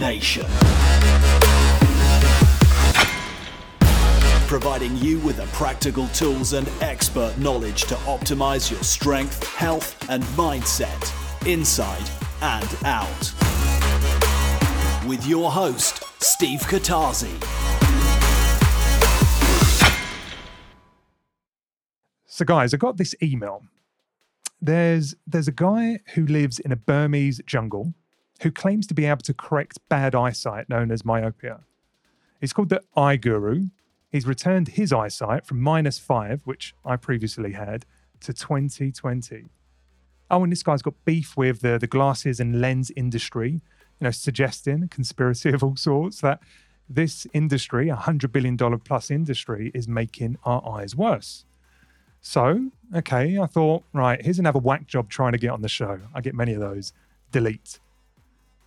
Nation. Providing you with the practical tools and expert knowledge to optimize your strength, health, and mindset inside and out. With your host, Steve Katazi. So, guys, I got this email. There's there's a guy who lives in a Burmese jungle who claims to be able to correct bad eyesight known as myopia. He's called the Eye Guru. He's returned his eyesight from minus five, which I previously had, to 2020. Oh, and this guy's got beef with the, the glasses and lens industry, you know, suggesting a conspiracy of all sorts that this industry, a $100 billion plus industry, is making our eyes worse. So, okay, I thought, right, here's another whack job trying to get on the show. I get many of those. Delete.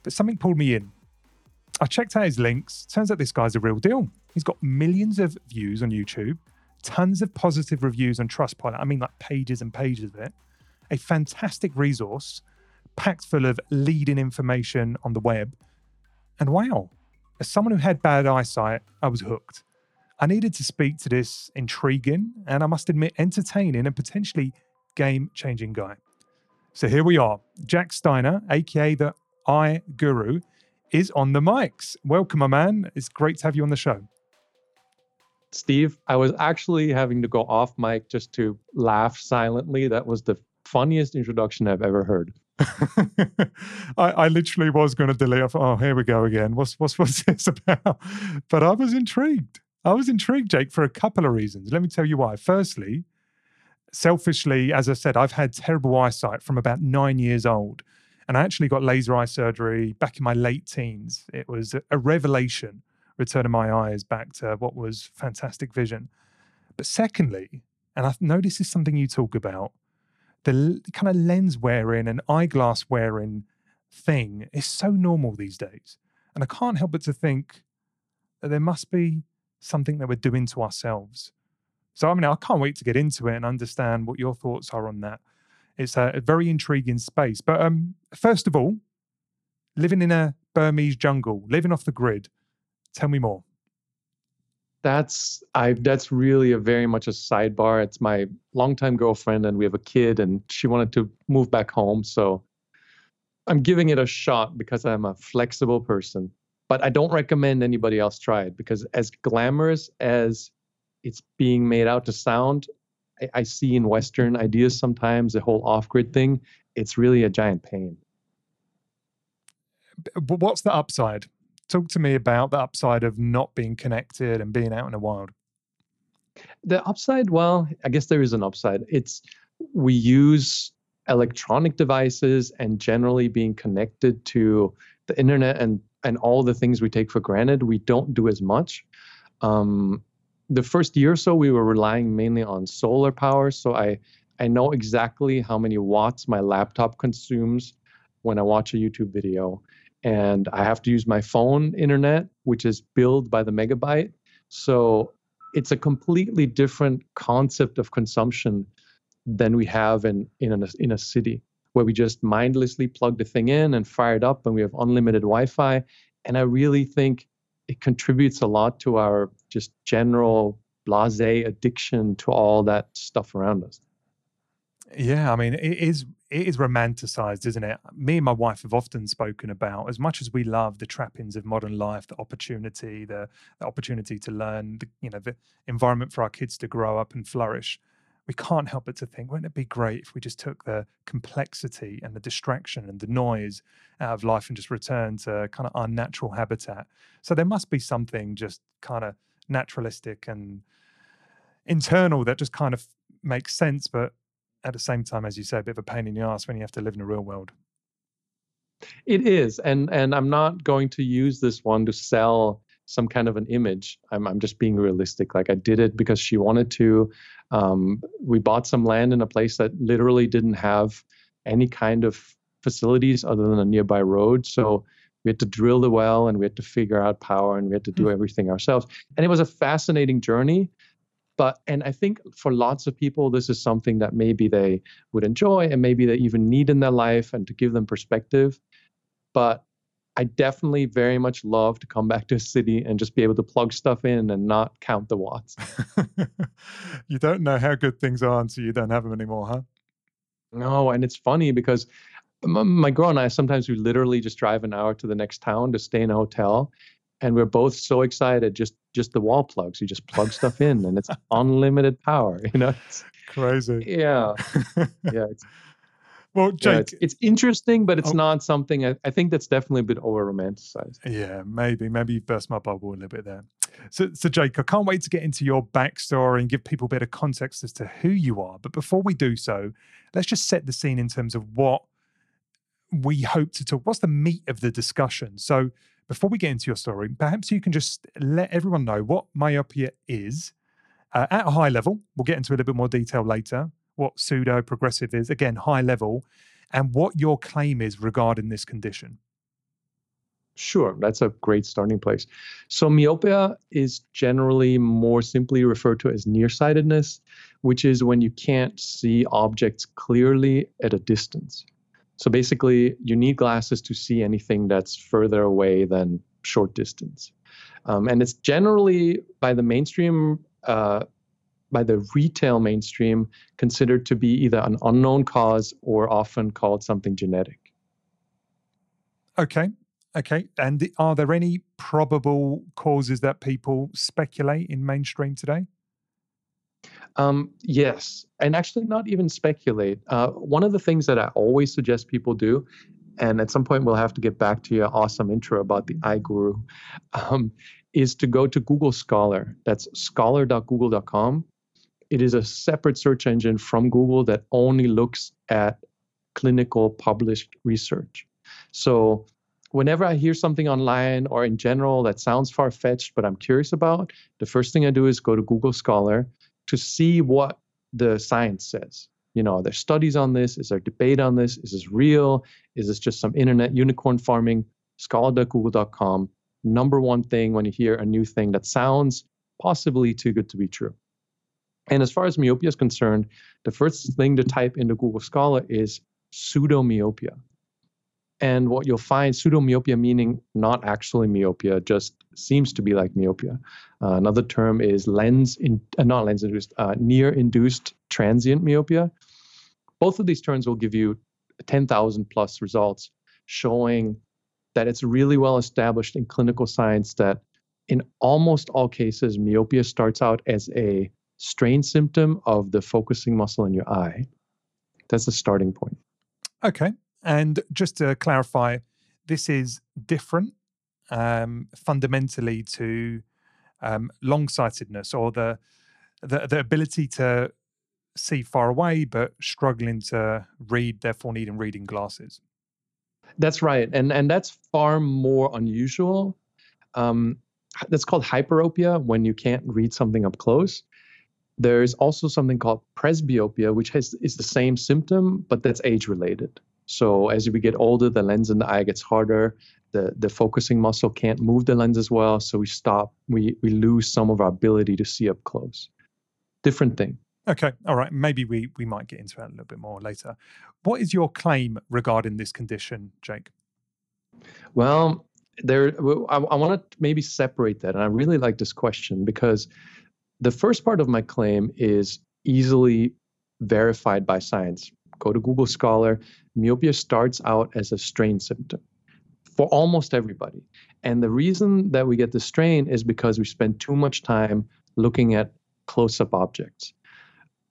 But something pulled me in. I checked out his links. Turns out this guy's a real deal. He's got millions of views on YouTube, tons of positive reviews on Trustpilot. I mean, like pages and pages of it. A fantastic resource packed full of leading information on the web. And wow, as someone who had bad eyesight, I was hooked. I needed to speak to this intriguing and I must admit, entertaining and potentially game changing guy. So here we are. Jake Steiner, aka the Eye Guru, is on the mics. Welcome, my man. It's great to have you on the show. Steve, I was actually having to go off mic just to laugh silently. That was the funniest introduction I've ever heard. I, I, literally was going to delete. Oh, here we go again. What's what's what's this about? But I was intrigued. I was intrigued, Jake, for a couple of reasons. Let me tell you why. Firstly, selfishly, as I said, I've had terrible eyesight from about nine years old. And I actually got laser eye surgery back in my late teens. It was a revelation returning my eyes back to what was fantastic vision. But secondly, and I know this is something you talk about, the kind of lens wearing and eyeglass wearing thing is so normal these days. And I can't help but to think that there must be something that we're doing to ourselves. So, I mean, I can't wait to get into it and understand what your thoughts are on that. It's a, very intriguing space. But um, first of all, living in a Burmese jungle, living off the grid, tell me more. That's I. That's really a very much a sidebar. It's my longtime girlfriend, and we have a kid, and she wanted to move back home. So I'm giving it a shot because I'm a flexible person but I don't recommend anybody else try it because as glamorous as it's being made out to sound, I, see in Western ideas sometimes the whole off-grid thing. It's really a giant pain. But what's the upside? Talk to me about the upside of not being connected and being out in the wild. The upside, well, I guess there is an upside. It's we use electronic devices and generally being connected to the internet and and all the things we take for granted, we don't do as much. Um, the first year or so, we were relying mainly on solar power. So I, I know exactly how many watts my laptop consumes when I watch a YouTube video. And I have to use my phone internet, which is billed by the megabyte. So it's a completely different concept of consumption than we have in in a, in a city where we just mindlessly plug the thing in and fire it up and we have unlimited Wi-Fi. And I really think it contributes a lot to our just general blase addiction to all that stuff around us. Yeah, I mean, it is it is romanticized, isn't it? Me and my wife have often spoken about as much as we love the trappings of modern life, the opportunity, the, the opportunity to learn, the, you know, the environment for our kids to grow up and flourish we can't help but to think, wouldn't it be great if we just took the complexity and the distraction and the noise out of life and just returned to kind of our natural habitat? So there must be something just kind of naturalistic and internal that just kind of makes sense, but at the same time, as you say, a bit of a pain in the ass when you have to live in the real world. It is, and and I'm not going to use this one to sell some kind of an image. I'm I'm just being realistic. Like I did it because she wanted to. Um, we bought some land in a place that literally didn't have any kind of facilities other than a nearby road. So we had to drill the well and we had to figure out power and we had to do mm-hmm. everything ourselves. And it was a fascinating journey. But, and I think for lots of people, this is something that maybe they would enjoy and maybe they even need in their life and to give them perspective. But I definitely very much love to come back to a city and just be able to plug stuff in and not count the watts. you don't know how good things are until you don't have them anymore, huh? No, and it's funny because my girl and I sometimes we literally just drive an hour to the next town to stay in a hotel, and we're both so excited. Just just the wall plugs, you just plug stuff in, and it's unlimited power. You know, it's, crazy. Yeah, yeah. It's, well, Jake, yeah, it's, it's, interesting, but it's oh, not something I, I, think that's definitely a bit over romanticized. Yeah, maybe. Maybe you burst my bubble a little bit there. So, so Jake, I can't wait to get into your backstory and give people a bit of context as to who you are. But before we do so, let's just set the scene in terms of what we hope to talk. What's the meat of the discussion? So, before we get into your story, perhaps you can just let everyone know what myopia is uh, at a high level. We'll get into a little bit more detail later what pseudo progressive is, again, high level, and what your claim is regarding this condition. Sure, that's a great starting place. So, myopia is generally more simply referred to as nearsightedness, which is when you can't see objects clearly at a distance. So, basically, you need glasses to see anything that's further away than short distance. Um, and it's generally by the mainstream uh, by the retail mainstream considered to be either an unknown cause or often called something genetic. Okay. Okay. And are there any probable causes that people speculate in mainstream today? Um, yes. And actually, not even speculate. Uh, one of the things that I always suggest people do, and at some point we'll have to get back to your awesome intro about the eye guru, um, is to go to Google Scholar. That's scholar.google.com it is a separate search engine from Google that only looks at clinical published research. So whenever I hear something online or in general that sounds far fetched, but I'm curious about, the first thing I do is go to Google Scholar to see what the science says. You know, there's studies on this. Is there debate on this? Is this real? Is this just some internet unicorn farming? Scholar.google.com. Number one thing when you hear a new thing that sounds possibly too good to be true. And as far as myopia is concerned, the first thing to type into Google Scholar is pseudomyopia. And what you'll find, pseudomyopia meaning not actually myopia, just seems to be like myopia. Uh, another term is lens, in, uh, not lens induced, uh, near induced transient myopia. Both of these terms will give you 10,000 plus results showing that it's really well established in clinical science that in almost all cases, myopia starts out as a strain symptom of the focusing muscle in your eye. That's the starting point. Okay. And just to clarify, this is different um, fundamentally to um, long sightedness or the, the, the ability to see far away but struggling to read, therefore needing reading glasses. That's right, and and that's far more unusual. Um, that's called hyperopia when you can't read something up close. There's also something called presbyopia, which has is the same symptom, but that's age related. So as we get older, the lens in the eye gets harder. The the focusing muscle can't move the lens as well, so we stop. We we lose some of our ability to see up close. Different thing. Okay, all right. Maybe we we might get into that a little bit more later. What is your claim regarding this condition, Jake? Well, there. I, I want to maybe separate that, and I really like this question because the first part of my claim is easily verified by science. Go to Google Scholar. Myopia starts out as a strain symptom for almost everybody. And the reason that we get the strain is because we spend too much time looking at close up objects,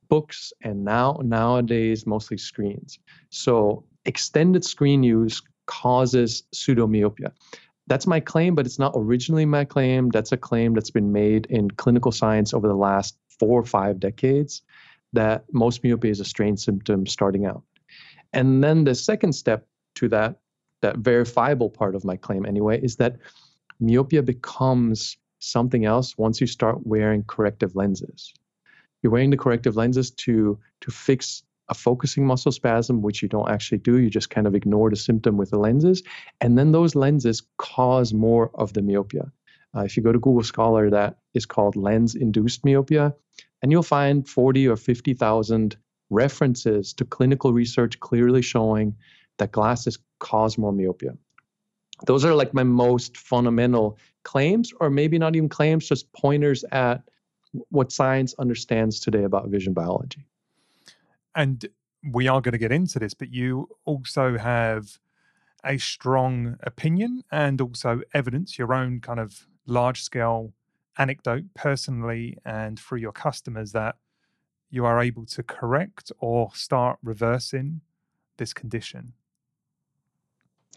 books, and now nowadays mostly screens. So extended screen use causes pseudomyopia that's my claim, but it's not originally my claim. That's a claim that's been made in clinical science over the last four or five decades that most myopia is a strain symptom starting out. And then the second step to that, that verifiable part of my claim anyway, is that myopia becomes something else once you start wearing corrective lenses. You're wearing the corrective lenses to to fix a focusing muscle spasm, which you don't actually do. You just kind of ignore the symptom with the lenses. And then those lenses cause more of the myopia. Uh, if you go to Google Scholar, that is called lens induced myopia. And you'll find 40 or 50,000 references to clinical research clearly showing that glasses cause more myopia. those are like my most fundamental claims, or maybe not even claims, just pointers at what science understands today about vision biology. And we are going to get into this, but you also have a strong opinion and also evidence, your own kind of large scale anecdote personally and through your customers that you are able to correct or start reversing this condition.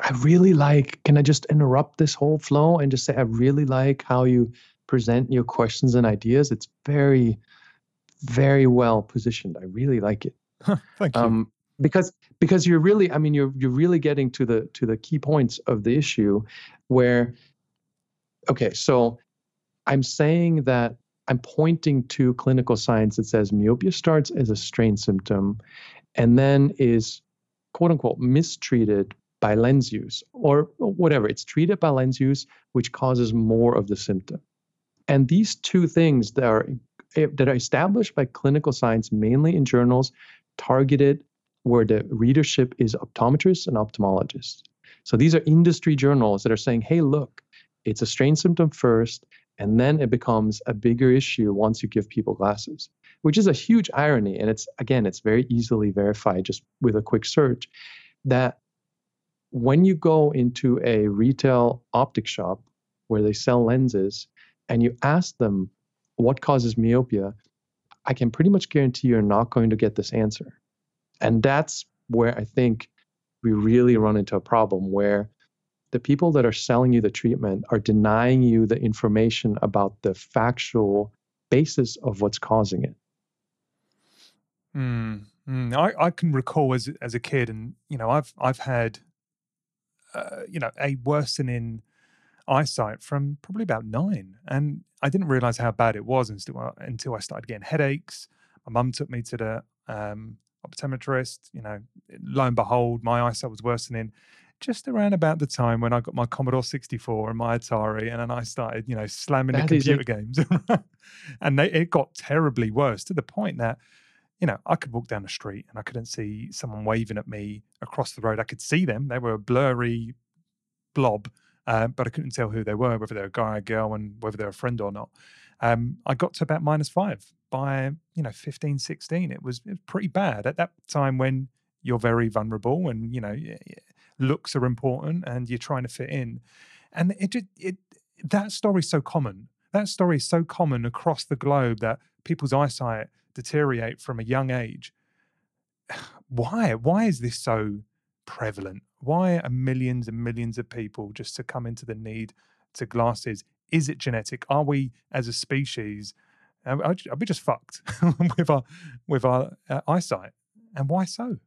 I really like, can I just interrupt this whole flow and just say, I really like how you present your questions and ideas. It's very, very well positioned. I really like it. Thank you. Um, because because you're really, I mean, you're you're really getting to the to the key points of the issue, where, okay, so I'm saying that I'm pointing to clinical science that says myopia starts as a strain symptom, and then is quote unquote mistreated by lens use or whatever. It's treated by lens use, which causes more of the symptom. And these two things that are that are established by clinical science, mainly in journals targeted where the readership is optometrists and ophthalmologists. So these are industry journals that are saying, hey, look, it's a strain symptom first, and then it becomes a bigger issue once you give people glasses, which is a huge irony. And it's, again, it's very easily verified just with a quick search that when you go into a retail optic shop where they sell lenses and you ask them what causes myopia, I can pretty much guarantee you're not going to get this answer. And that's where I think we really run into a problem where the people that are selling you the treatment are denying you the information about the factual basis of what's causing it. Mm, mm. I, I can recall as as a kid, and you know, I've I've had uh, you know, a worsening eyesight from probably about nine. And I didn't realize how bad it was until, until I started getting headaches. My mum took me to the um, optometrist. You know, lo and behold, my eyesight was worsening just around about the time when I got my Commodore 64 and my Atari, and then I started, you know, slamming that the computer games. and they, it got terribly worse to the point that you know, I could walk down the street and I couldn't see someone waving at me across the road. I could see them; they were a blurry blob, uh, but I couldn't tell who they were, whether they were a guy or a girl, and whether they were a friend or not. Um, I got to about minus five by you know 15, 16. It was, it was pretty bad at that time when you're very vulnerable and you know looks are important and you're trying to fit in, and it it, it that so common. That story is so common across the globe that people's eyesight deteriorate from a young age. Why? Why is this so prevalent? Why are millions and millions of people just succumbing to the need to glasses? Is it genetic? Are we, as a species, are we just fucked with our with our uh, eyesight? And why so?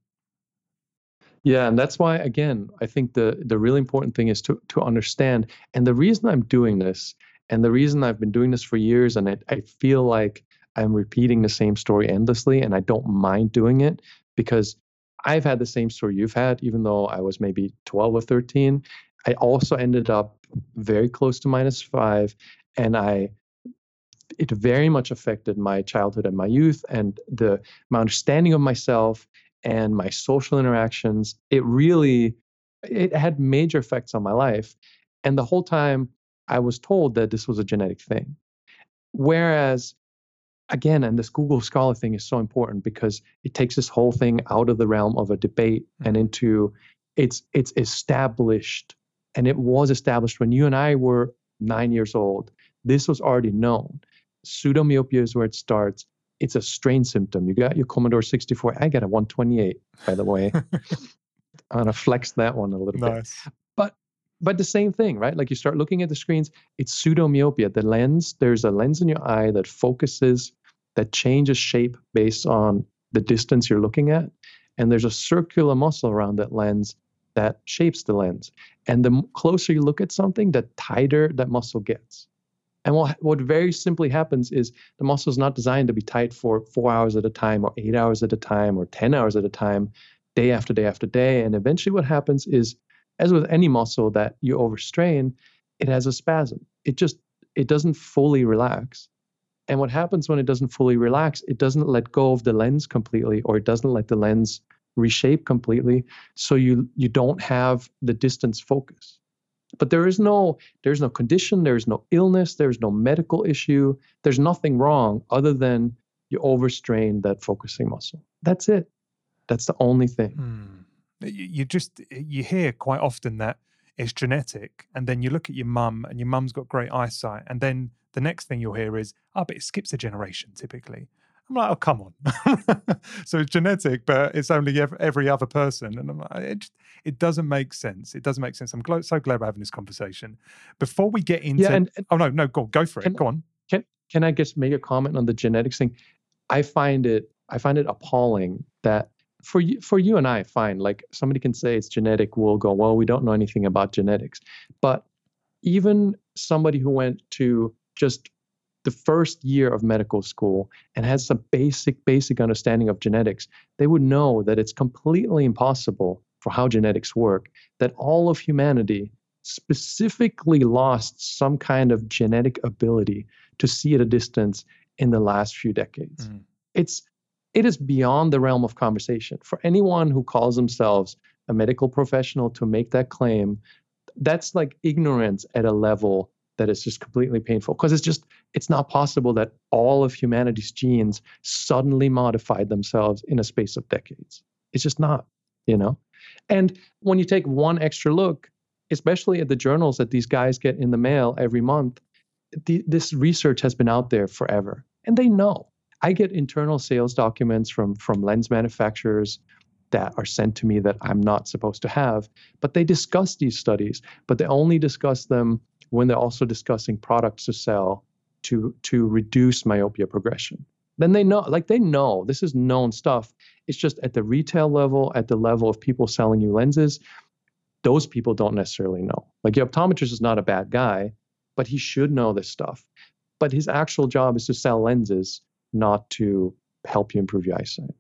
Yeah, and that's why again, I think the the really important thing is to to understand. And the reason I'm doing this, and the reason I've been doing this for years, and I, I feel like I'm repeating the same story endlessly and I don't mind doing it because I've had the same story you've had, even though I was maybe 12 or 13. I also ended up very close to minus five and I it very much affected my childhood and my youth and the my understanding of myself and my social interactions it really it had major effects on my life and the whole time i was told that this was a genetic thing whereas again, and this Google Scholar thing is so important because it takes this whole thing out of the realm of a debate and mm-hmm. into it's it's established, and it was established when you and I were nine years old. This was already known. Pseudomyopia is where it starts. It's a strain symptom. You got your Commodore 64. I got a 128, by the way. I'm gonna flex that one a little nice. bit but the same thing, right? Like you start looking at the screens, it's pseudomyopia. The lens, there's a lens in your eye that focuses, that changes shape based on the distance you're looking at. And there's a circular muscle around that lens that shapes the lens. And the closer you look at something, the tighter that muscle gets. And what, what very simply happens is the muscle is not designed to be tight for four hours at a time, or eight hours at a time, or 10 hours at a time, day after day after day. And eventually, what happens is as with any muscle that you overstrain, it has a spasm. It just it doesn't fully relax. And what happens when it doesn't fully relax, it doesn't let go of the lens completely or it doesn't let the lens reshape completely. So you you don't have the distance focus. but there is no there's no condition there's no illness there's no medical issue there's nothing wrong other than you overstrain that focusing muscle that's it that's the only thing Hmm. You just you hear quite often that it's genetic, and then you look at your mum, and your mum's got great eyesight, and then the next thing you'll hear is, "Oh, but it skips a generation typically." I'm like, "Oh, come on!" so it's genetic, but it's only every other person, and I'm like, it, just, it doesn't make sense. It doesn't make sense. I'm so glad we're having this conversation. Before we get into, yeah and, and oh no, no, go go for it. Can- Go on. can can i just make a comment on the genetics thing i find it i find it appalling that for you for you and i fine. Like somebody can say it's genetic we'll go well we don't know anything about genetics. But even somebody who went to just the first year of medical school and has some basic basic understanding of genetics they would know that it's completely impossible for how genetics work that all of humanity specifically lost some kind of genetic ability to see at a distance in the last few decades. Mm. it's it is beyond the realm of conversation. For anyone who calls themselves a medical professional to make that claim that's like ignorance at a level that is just completely painful because it's just it's not possible that all of humanity's genes suddenly modified themselves in a space of decades. It's just not you know? And when you take one extra look especially at the journals that these guys get in the mail every month the, this research has been out there forever and they know i get internal sales documents from from lens manufacturers that are sent to me that i'm not supposed to have but they discuss these studies but they only discuss them when they're also discussing products to sell to to reduce myopia progression. Then they know like they know this is known stuff. It's just at the retail level at the level of people selling you lenses those people don't necessarily know. Like your optometrist is not a bad guy but he should know this stuff. But his actual job is to sell lenses not to help you improve your eyesight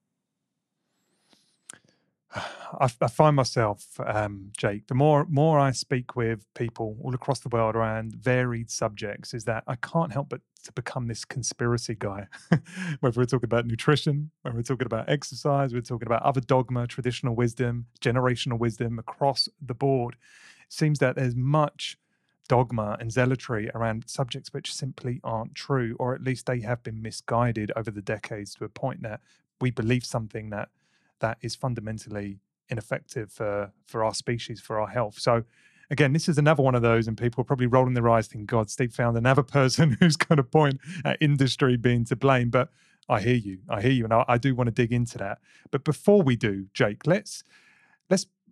I find myself, um, Jake, the more more I speak with people all across the world around varied subjects, is that I can't help but to become this conspiracy guy. whether we're talking about nutrition, whether we're talking about exercise, we're talking about other dogma, traditional wisdom, generational wisdom across the board. It seems that there's much dogma and zealotry around subjects which simply aren't true, or at least they have been misguided over the decades to a point that we believe something that that is fundamentally ineffective for for our species, for our health. So again, this is another one of those, and people are probably rolling their eyes thinking, God, Steve found another person who's going to point at industry being to blame. But I hear you. I hear you. And I, I do want to dig into that. But before we do, Jake, let's let's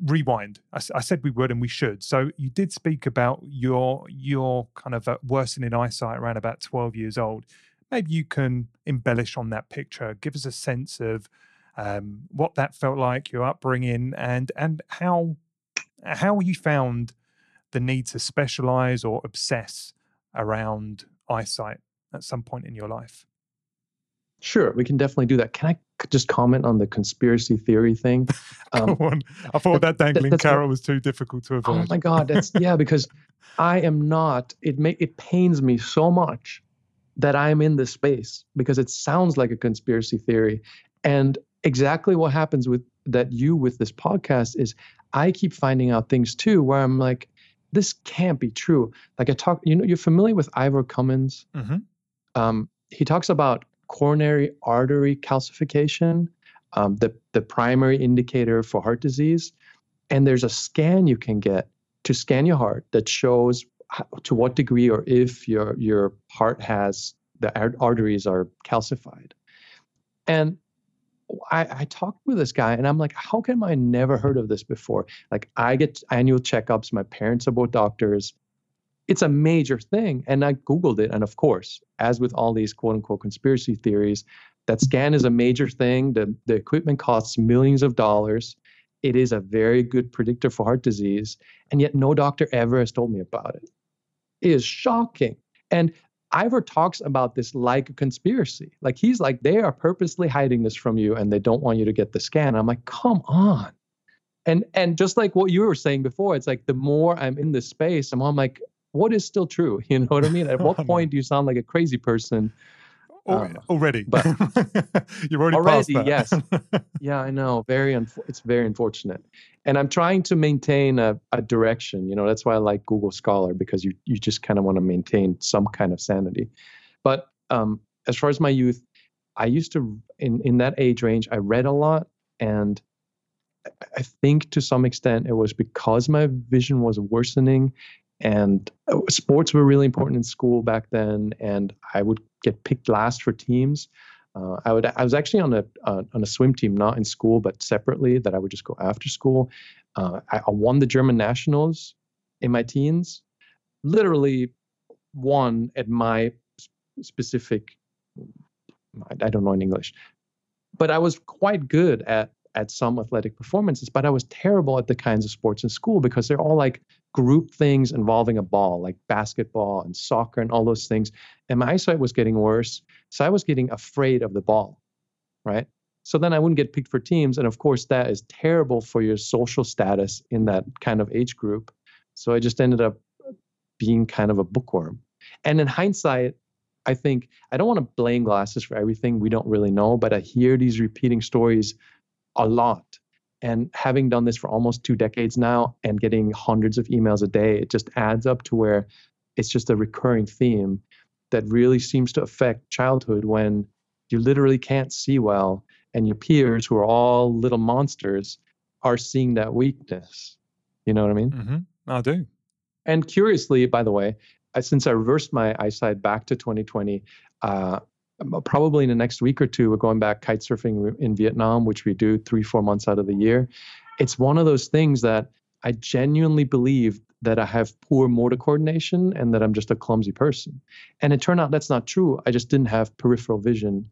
rewind. I said we would and we should. So you did speak about your your kind of uh, worsening eyesight around about 12 years old. Maybe you can embellish on that picture, give us a sense of um, what that felt like, your upbringing, and and how how you found the need to specialize or obsess around eyesight at some point in your life. Sure, we can definitely do that. Can I just comment on the conspiracy theory thing? Um, Go on. I thought that, that- that- dangling what- carrot was too difficult to avoid. oh my God, that's yeah, because I am not. It may it pains me so much that I'm in this space because it sounds like a conspiracy theory, and exactly what happens with that you with this podcast is I keep finding out things too where I'm like, this can't be true. Like I talk, you know, you're familiar with Ivor Cummins. hmm um, he talks about coronary artery calcification, um, the the primary indicator for heart disease, and there's a scan you can get to scan your heart that shows ho- to what degree or if your your heart has the ar- arteries are calcified. And I, I talked with this guy and I'm like, how come I never heard of this before? Like I get annual checkups. My parents are both doctors it's a major thing. And I Googled it. And of course, as with all these quote unquote conspiracy theories, that scan is a major thing. The, the equipment costs millions of dollars. It is a very good predictor for heart disease. And yet, no doctor ever has told me about it. It is shocking. And Ivor talks about this like a conspiracy. Like he's like, they are purposely hiding this from you and they don't want you to get the scan. I'm like, come on. And and just like what you were saying before, it's like the more I'm in this space, I'm, I'm like, what is still true? You know what I mean? At what point do you sound like a crazy person? Um, already, but you're already, already yes. yeah, I know. Very, unf- it's very unfortunate. And I'm trying to maintain a, a direction. You know, that's why I like Google Scholar because you you just kind of want to maintain some kind of sanity. But um, as far as my youth, I used to in in that age range, I read a lot, and I think to some extent it was because my vision was worsening and uh, sports were really important in school back then and i would get picked last for teams uh, I would. I was actually on a uh, on a swim team, not in school, but separately. That I would just go after school. Uh, I, I, won the German nationals in my teens. Literally, won at my specific. I don't know in English, but I was quite good at at some athletic performances, but I was terrible at the kinds of sports in school because they're all like group things involving a ball, like basketball and soccer and all those things. And my eyesight was getting worse. So I was getting afraid of the ball, right? So then I wouldn't get picked for teams. And of course, that is terrible for your social status in that kind of age group. So I just ended up being kind of a bookworm. And in hindsight, I think I don't want to blame glasses for everything. We don't really know, but I hear these repeating stories a lot. And having done this for almost two decades now and getting hundreds of emails a day, it just adds up to where it's just a recurring theme that really seems to affect childhood when you literally can't see well and your peers who are all little monsters are seeing that weakness. You know what I mean? Mm-hmm. I do. And curiously, by the way, since I reversed my eyesight back to 2020, uh, uh, probably in the next week or two, we're going back kite surfing in Vietnam, which we do three, four months out of the year. It's one of those things that I genuinely believe that I have poor motor coordination and that I'm just a clumsy person. And it turned out that's not true. I just didn't have peripheral vision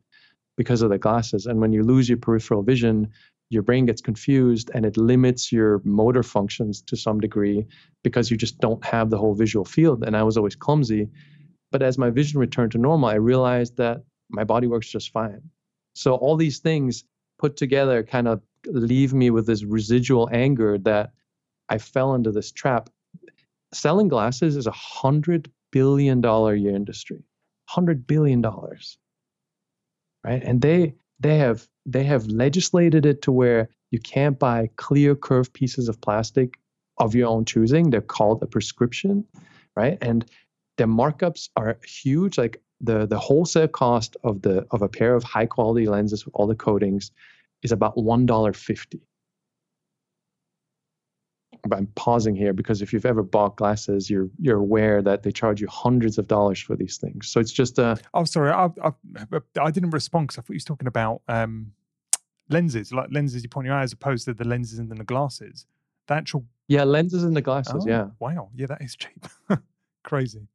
because of the glasses. And when you lose your peripheral vision, your brain gets confused and it limits your motor functions to some degree because you just don't have the whole visual field. And I was always clumsy. But as my vision returned to normal, I realized that my body works just fine. So all these things put together kind of leave me with this residual anger that I fell into this trap. Selling glasses is a hundred billion dollar year industry. Hundred billion dollars. Right? And they they have they have legislated it to where you can't buy clear curved pieces of plastic of your own choosing. They're called a prescription, right? And their markups are huge. Like the the wholesale cost of the of a pair of high quality lenses with all the coatings is about one dollar fifty. But I'm pausing here because if you've ever bought glasses, you're you're aware that they charge you hundreds of dollars for these things. So it's just a. Oh, sorry, I I, I didn't respond because I thought you was talking about um, lenses, like lenses you point your eye, as opposed to the lenses in the glasses. The actual. Yeah, lenses in the glasses. Oh, yeah. Wow. Yeah, that is cheap. Crazy.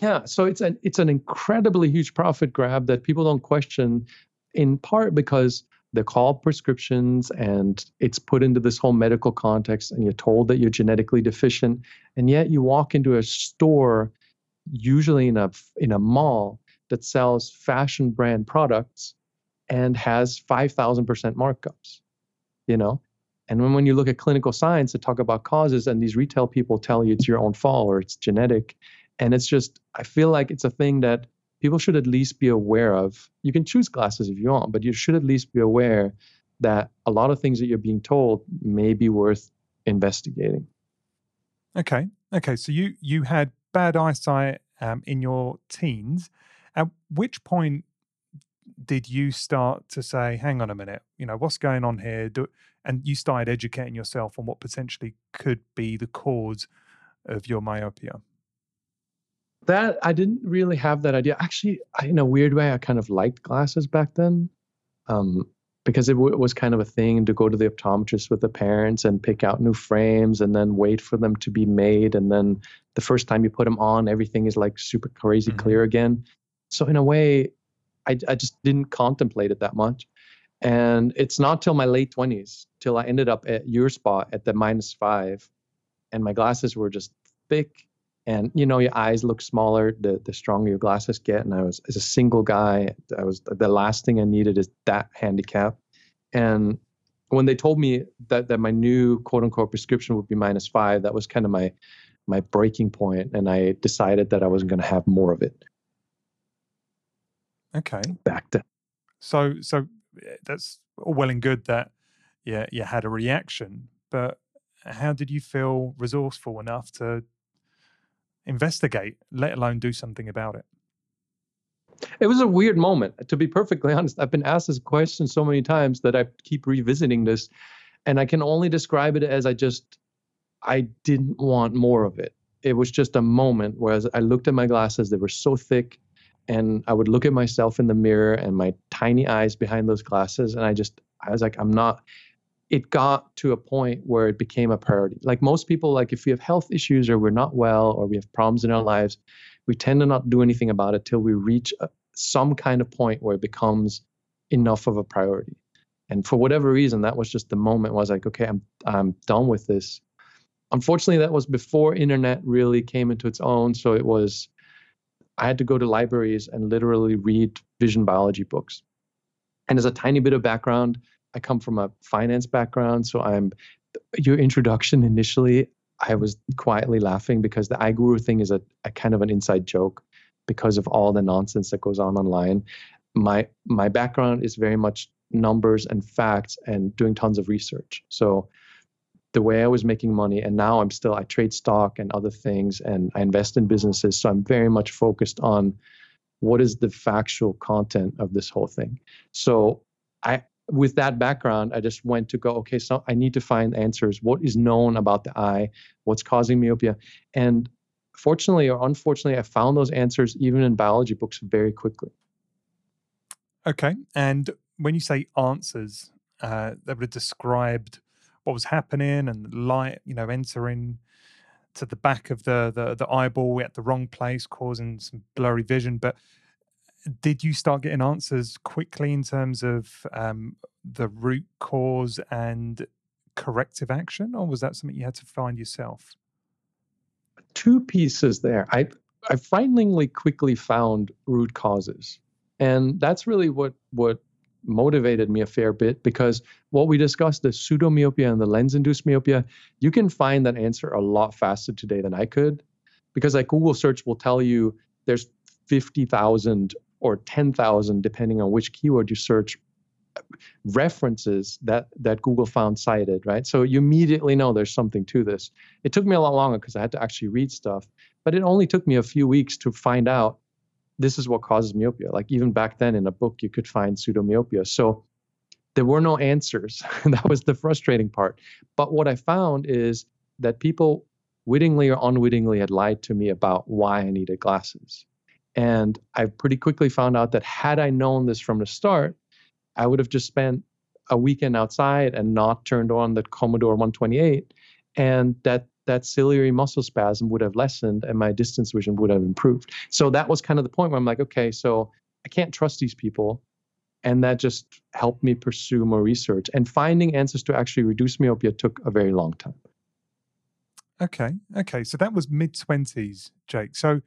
Yeah, so it's an it's an incredibly huge profit grab that people don't question, in part because they're called prescriptions and it's put into this whole medical context, and you're told that you're genetically deficient, and yet you walk into a store, usually in a in a mall that sells fashion brand products, and has five thousand percent markups, you know. And when, when you look at clinical science to talk about causes, and these retail people tell you it's your own fault or it's genetic, and it's just, I feel like it's a thing that people should at least be aware of. You can choose glasses if you want, but you should at least be aware that a lot of things that you're being told may be worth investigating. Okay. Okay. So you you had bad eyesight um, in your teens. At which point did you start to say, "Hang on a minute, you know what's going on here?" Do, and you started educating yourself on what potentially could be the cause of your myopia that I didn't really have that idea. Actually, I, in a weird way, I kind of liked glasses back then, um, because it, w- was kind of a thing to go to the optometrist with the parents and pick out new frames and then wait for them to be made. And then the first time you put them on, everything is like super crazy mm-hmm. clear again. So in a way, I, I just didn't contemplate it that much. And it's not till my late 20s till I ended up at your spot at the minus five, and my glasses were just thick and you know your eyes look smaller the the stronger your glasses get and i was as a single guy i was the last thing i needed is that handicap and when they told me that that my new quote unquote prescription would be minus five that was kind of my my breaking point and i decided that i wasn't going to have more of it Okay. back then. So so eh, that's all well and good that yeah you had a reaction, but how did you feel resourceful enough to investigate, let alone do something about it? It was a weird moment. To be perfectly honest, I've been asked this question so many times that I keep revisiting this, and I can only describe it as I just I didn't want more of it. It was just a moment where I looked at my glasses, they were so thick, and I would look at myself in the mirror and my tiny eyes behind those glasses, and I just I was like, I'm not. It got to a point where it became a priority. Like most people, like if we have health issues or we're not well or we have problems in our lives, we tend to not do anything about it till we reach a, some kind of point where it becomes enough of a priority. And for whatever reason, that was just the moment. Was like, okay, I'm I'm done with this. Unfortunately, that was before internet really came into its own. So it was, I had to go to libraries and literally read vision biology books. And as a tiny bit of background, I come from a finance background, so I'm your introduction initially. I was quietly laughing because the iGuru thing is a, a kind of an inside joke because of all the nonsense that goes on online. My my background is very much numbers and facts and doing tons of research. So the way I was making money, and now I'm still I trade stock and other things, and I invest in businesses. So I'm very much focused on what is the factual content of this whole thing. So I with that background, I just went to go, okay, so I need to find answers. What is known about the eye? What's causing myopia? And fortunately or unfortunately, I found those answers even in biology books very quickly. Okay. And when you say answers, uh, they would have described what was happening and light, you know, entering to the back of the, the the eyeball at the wrong place, causing some blurry vision. But did you start getting answers quickly in terms of um, the root cause and corrective action, or was that something you had to find yourself? Two pieces there. I I frighteningly quickly found root causes, and that's really what what motivated me a fair bit because what we discussed the pseudomyopia and the lens-induced myopia, you can find that answer a lot faster today than I could, because like Google search will tell you there's 50,000 or 10,000, depending on which keyword you search, references that that Google found cited, right? So you immediately know there's something to this. It took me a lot longer because I had to actually read stuff, but it only took me a few weeks to find out this is what causes myopia. Like even back then in a book, you could find pseudomyopia. So there were no answers. that was the frustrating part. But what I found is that people wittingly or unwittingly had lied to me about why I needed glasses. And I pretty quickly found out that had I known this from the start, I would have just spent a weekend outside and not turned on the Commodore 128, and that that ciliary muscle spasm would have lessened and my distance vision would have improved. So that was kind of the point where I'm like, okay, so I can't trust these people. And that just helped me pursue more research. And finding answers to actually reduce myopia took a very long time. Okay. Okay. So that was mid 20s, Jake. So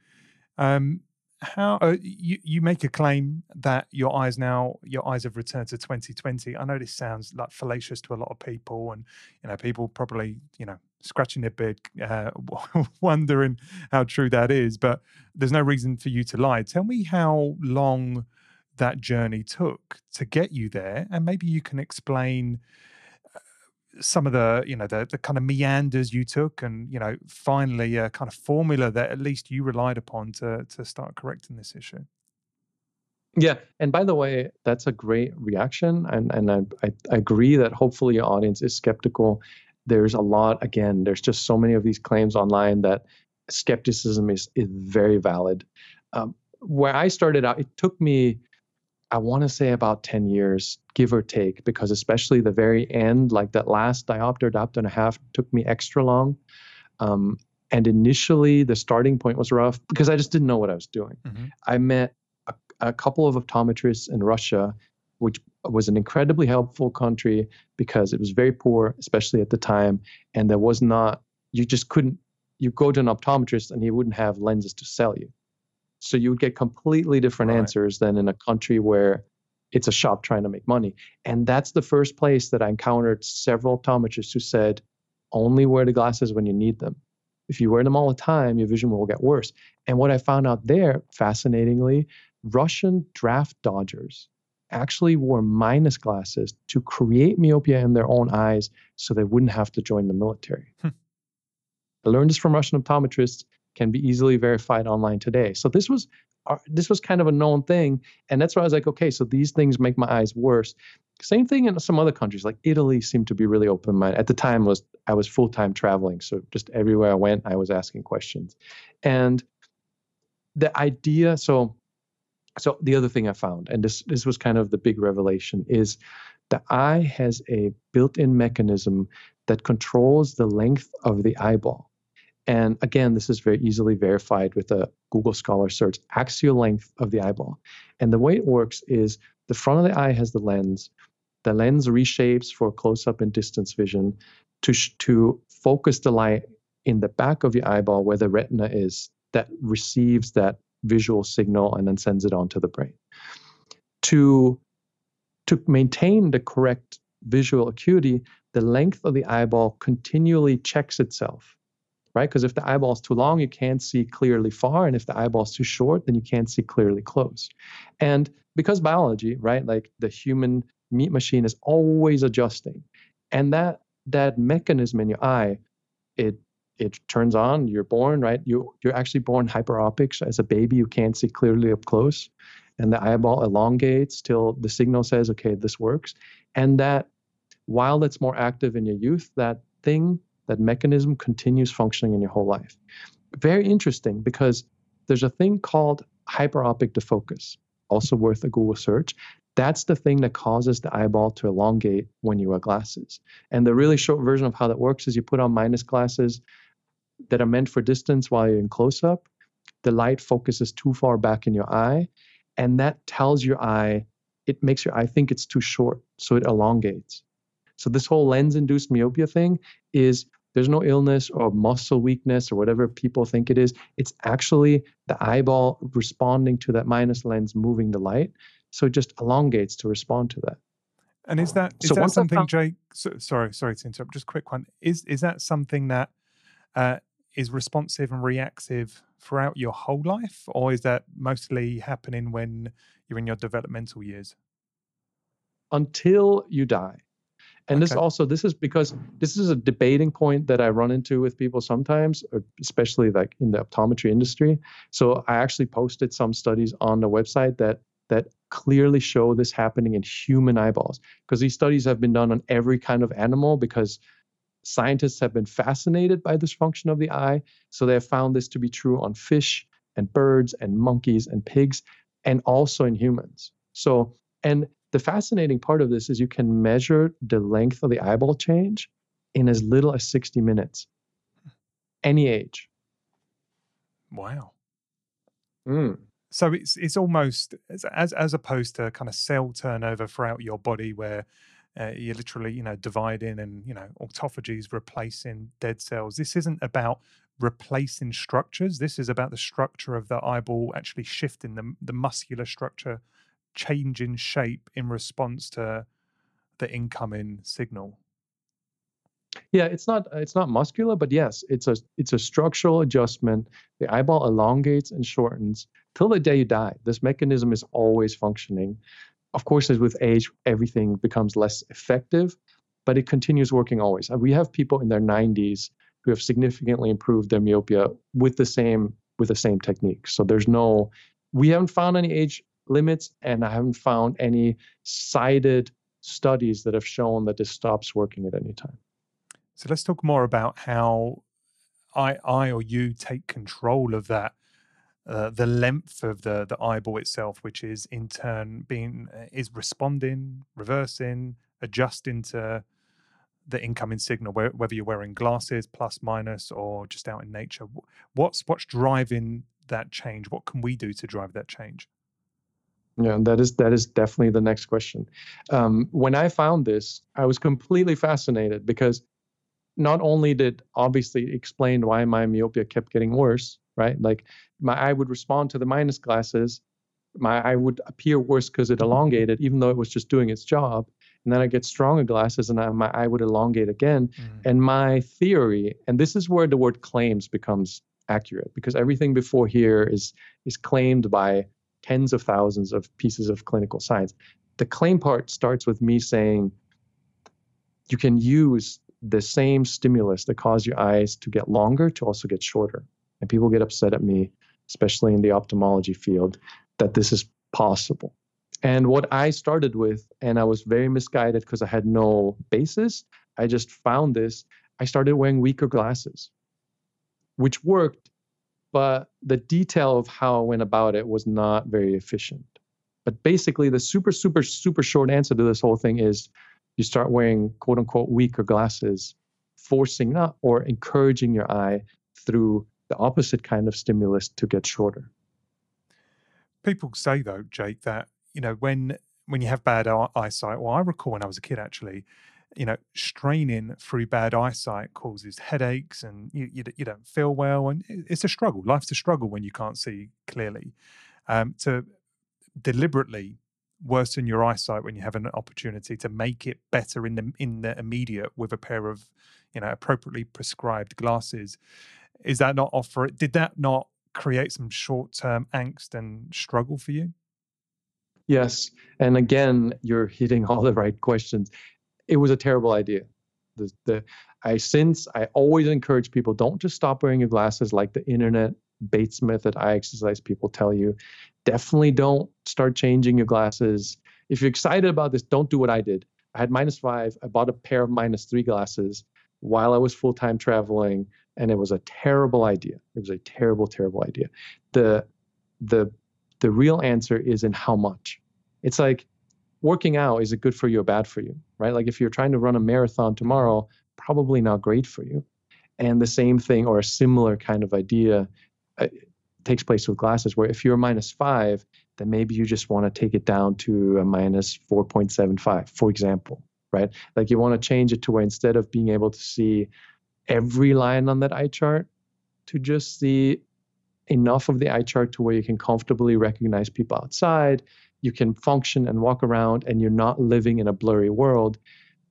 um, how uh, you you make a claim that your eyes now your eyes have returned to 2020 i know this sounds like fallacious to a lot of people and you know people probably you know scratching their beard uh, wondering how true that is but there's no reason for you to lie. Tell me how long that journey took to get you there and maybe you can explain some of the you know the the kind of meanders you took and you know finally a kind of formula that at least you relied upon to to start correcting this issue. Yeah and by the way that's a great reaction and and i, I, agree that hopefully your audience is skeptical. There's a lot again there's just so many of these claims online that skepticism is is very valid. Um, where i started out it took me I want to say about 10 years, give or take, because especially the very end, like that last diopter, diopter and a half, took me extra long. Um, and initially, the starting point was rough because I just didn't know what I was doing. Mm-hmm. I met a, a couple of optometrists in Russia, which was an incredibly helpful country because it was very poor, especially at the time. And there was not, you just couldn't, you go to an optometrist and he wouldn't have lenses to sell you. So you would get completely different right. answers than in a country where it's a shop trying to make money. And that's the first place that I encountered several optometrists who said, only wear the glasses when you need them. If you wear them all the time, your vision will get worse. And what I found out there, fascinatingly, Russian draft dodgers actually wore minus glasses to create myopia in their own eyes so they wouldn't have to join the military. Hmm. I learned this from Russian optometrists, can be easily verified online today. So this was uh, this was kind of a known thing, and that's why I was like, okay, so these things make my eyes worse. Same thing in some other countries, like Italy seemed to be really open minded. At the time was I was full time traveling, so just everywhere I went, I was asking questions, and the idea. So, so the other thing I found, and this this was kind of the big revelation, is the eye has a built-in mechanism that controls the length of the eyeball. And again, this is very easily verified with a Google Scholar search axial length of the eyeball. And the way it works is the front of the eye has the lens. The lens reshapes for close up and distance vision to, sh- to focus the light in the back of the eyeball where the retina is that receives that visual signal and then sends it on to the brain. To, to maintain the correct visual acuity, the length of the eyeball continually checks itself right? Because if the eyeball is too long, you can't see clearly far. And if the eyeball is too short, then you can't see clearly close. And because biology, right, like the human meat machine is always adjusting. And that that mechanism in your eye, it it turns on, you're born, right? You you're actually born hyperopic. So as a baby, you can't see clearly up close. And the eyeball elongates till the signal says, okay, this works. And that while it's more active in your youth, that thing that mechanism continues functioning in your whole life. Very interesting because there's a thing called hyperopic defocus, also worth a Google search. That's the thing that causes the eyeball to elongate when you wear glasses. And the really short version of how that works is you put on minus glasses that are meant for distance while you're in close up. The light focuses too far back in your eye, and that tells your eye, it makes your eye think it's too short, so it elongates. So this whole lens-induced myopia thing is there's no illness or muscle weakness or whatever people think it is. It's actually the eyeball responding to that minus lens moving the light. So it just elongates to respond to that. And is that is so that something, found, Jake? So, sorry, sorry to interrupt. Just a quick one. Is is that something that uh, is responsive and reactive throughout your whole life, or is that mostly happening when you're in your developmental years? Until you die. And okay. this also this is because this is a debating point that I run into with people sometimes, especially like in the optometry industry. So I actually posted some studies on the website that that clearly show this happening in human eyeballs because these studies have been done on every kind of animal because scientists have been fascinated by this function of the eye. So they have found this to be true on fish and birds and monkeys and pigs and also in humans. So and the fascinating part of this is you can measure the length of the eyeball change in as little as 60 minutes, any age. Wow. Mm. So it's it's almost as as opposed to kind of cell turnover throughout your body where uh, you're literally you know dividing and you know autophagy is replacing dead cells. This isn't about replacing structures. This is about the structure of the eyeball actually shifting the the muscular structure change in shape in response to the incoming signal? Yeah it's not it's not muscular but yes it's a it's a structural adjustment. The eyeball elongates and shortens till the day you die. This mechanism is always functioning. Of course as with age everything becomes less effective but it continues working always. Uh, we have people in their 90s who have significantly improved their myopia with the same with the same technique. So there's no we haven't found any age limits, and I haven't found any cited studies that have shown that this stops working at any time. So let's talk more about how I, I or you take control of that, uh, the length of the the eyeball itself, which is in turn being uh, is responding, reversing, adjusting to the incoming signal, whether you're wearing glasses, plus, minus, or just out in nature. What's what's driving that change? What can we do to drive that change? Yeah, that is that is definitely the next question. Um, when I found this, I was completely fascinated because not only did obviously explain why my myopia kept getting worse, right? Like my eye would respond to the minus glasses, my eye would appear worse because it elongated, even though it was just doing its job. And then I get stronger glasses, and I, my eye would elongate again. Mm. And my theory, and this is where the word claims becomes accurate, because everything before here is is claimed by tens of thousands of pieces of clinical science. The claim part starts with me saying you can use the same stimulus that caused your eyes to get longer to also get shorter. And people get upset at me, especially in the ophthalmology field, that this is possible. And what I started with, and I was very misguided because I had no basis, I just found this. I started wearing weaker glasses, which worked, but the detail of how I went about it was not very efficient. But basically, the super, super, super short answer to this whole thing is you start wearing quote unquote weaker glasses, forcing up or encouraging your eye through the opposite kind of stimulus to get shorter. People say though, Jake, that you know when when you have bad eyesight. Well, I recall when I was a kid actually, you know, straining through bad eyesight causes headaches and you, you, you, don't feel well. And it's a struggle. Life's a struggle when you can't see clearly. Um, to deliberately worsen your eyesight when you have an opportunity to make it better in the in the immediate with a pair of you know appropriately prescribed glasses is that not offer it did that not create some short-term angst and struggle for you yes and again you're hitting all the right questions it was a terrible idea the, the i since i always encourage people don't just stop wearing your glasses like the internet bates method eye exercise people tell you definitely don't start changing your glasses. If you're excited about this, don't do what I did. I had minus five. I bought a pair of minus three glasses while I was full time traveling, and it was a terrible idea. It was a terrible, terrible idea. The the the real answer is in how much. It's like working out is it good for you or bad for you, right? Like if you're trying to run a marathon tomorrow, probably not great for you. And the same thing or a similar kind of idea uh, takes place with glasses where if you're minus five then maybe you just want to take it down to a minus 4.75 for example right like you want to change it to where instead of being able to see every line on that eye chart to just see enough of the eye chart to where you can comfortably recognize people outside you can function and walk around and you're not living in a blurry world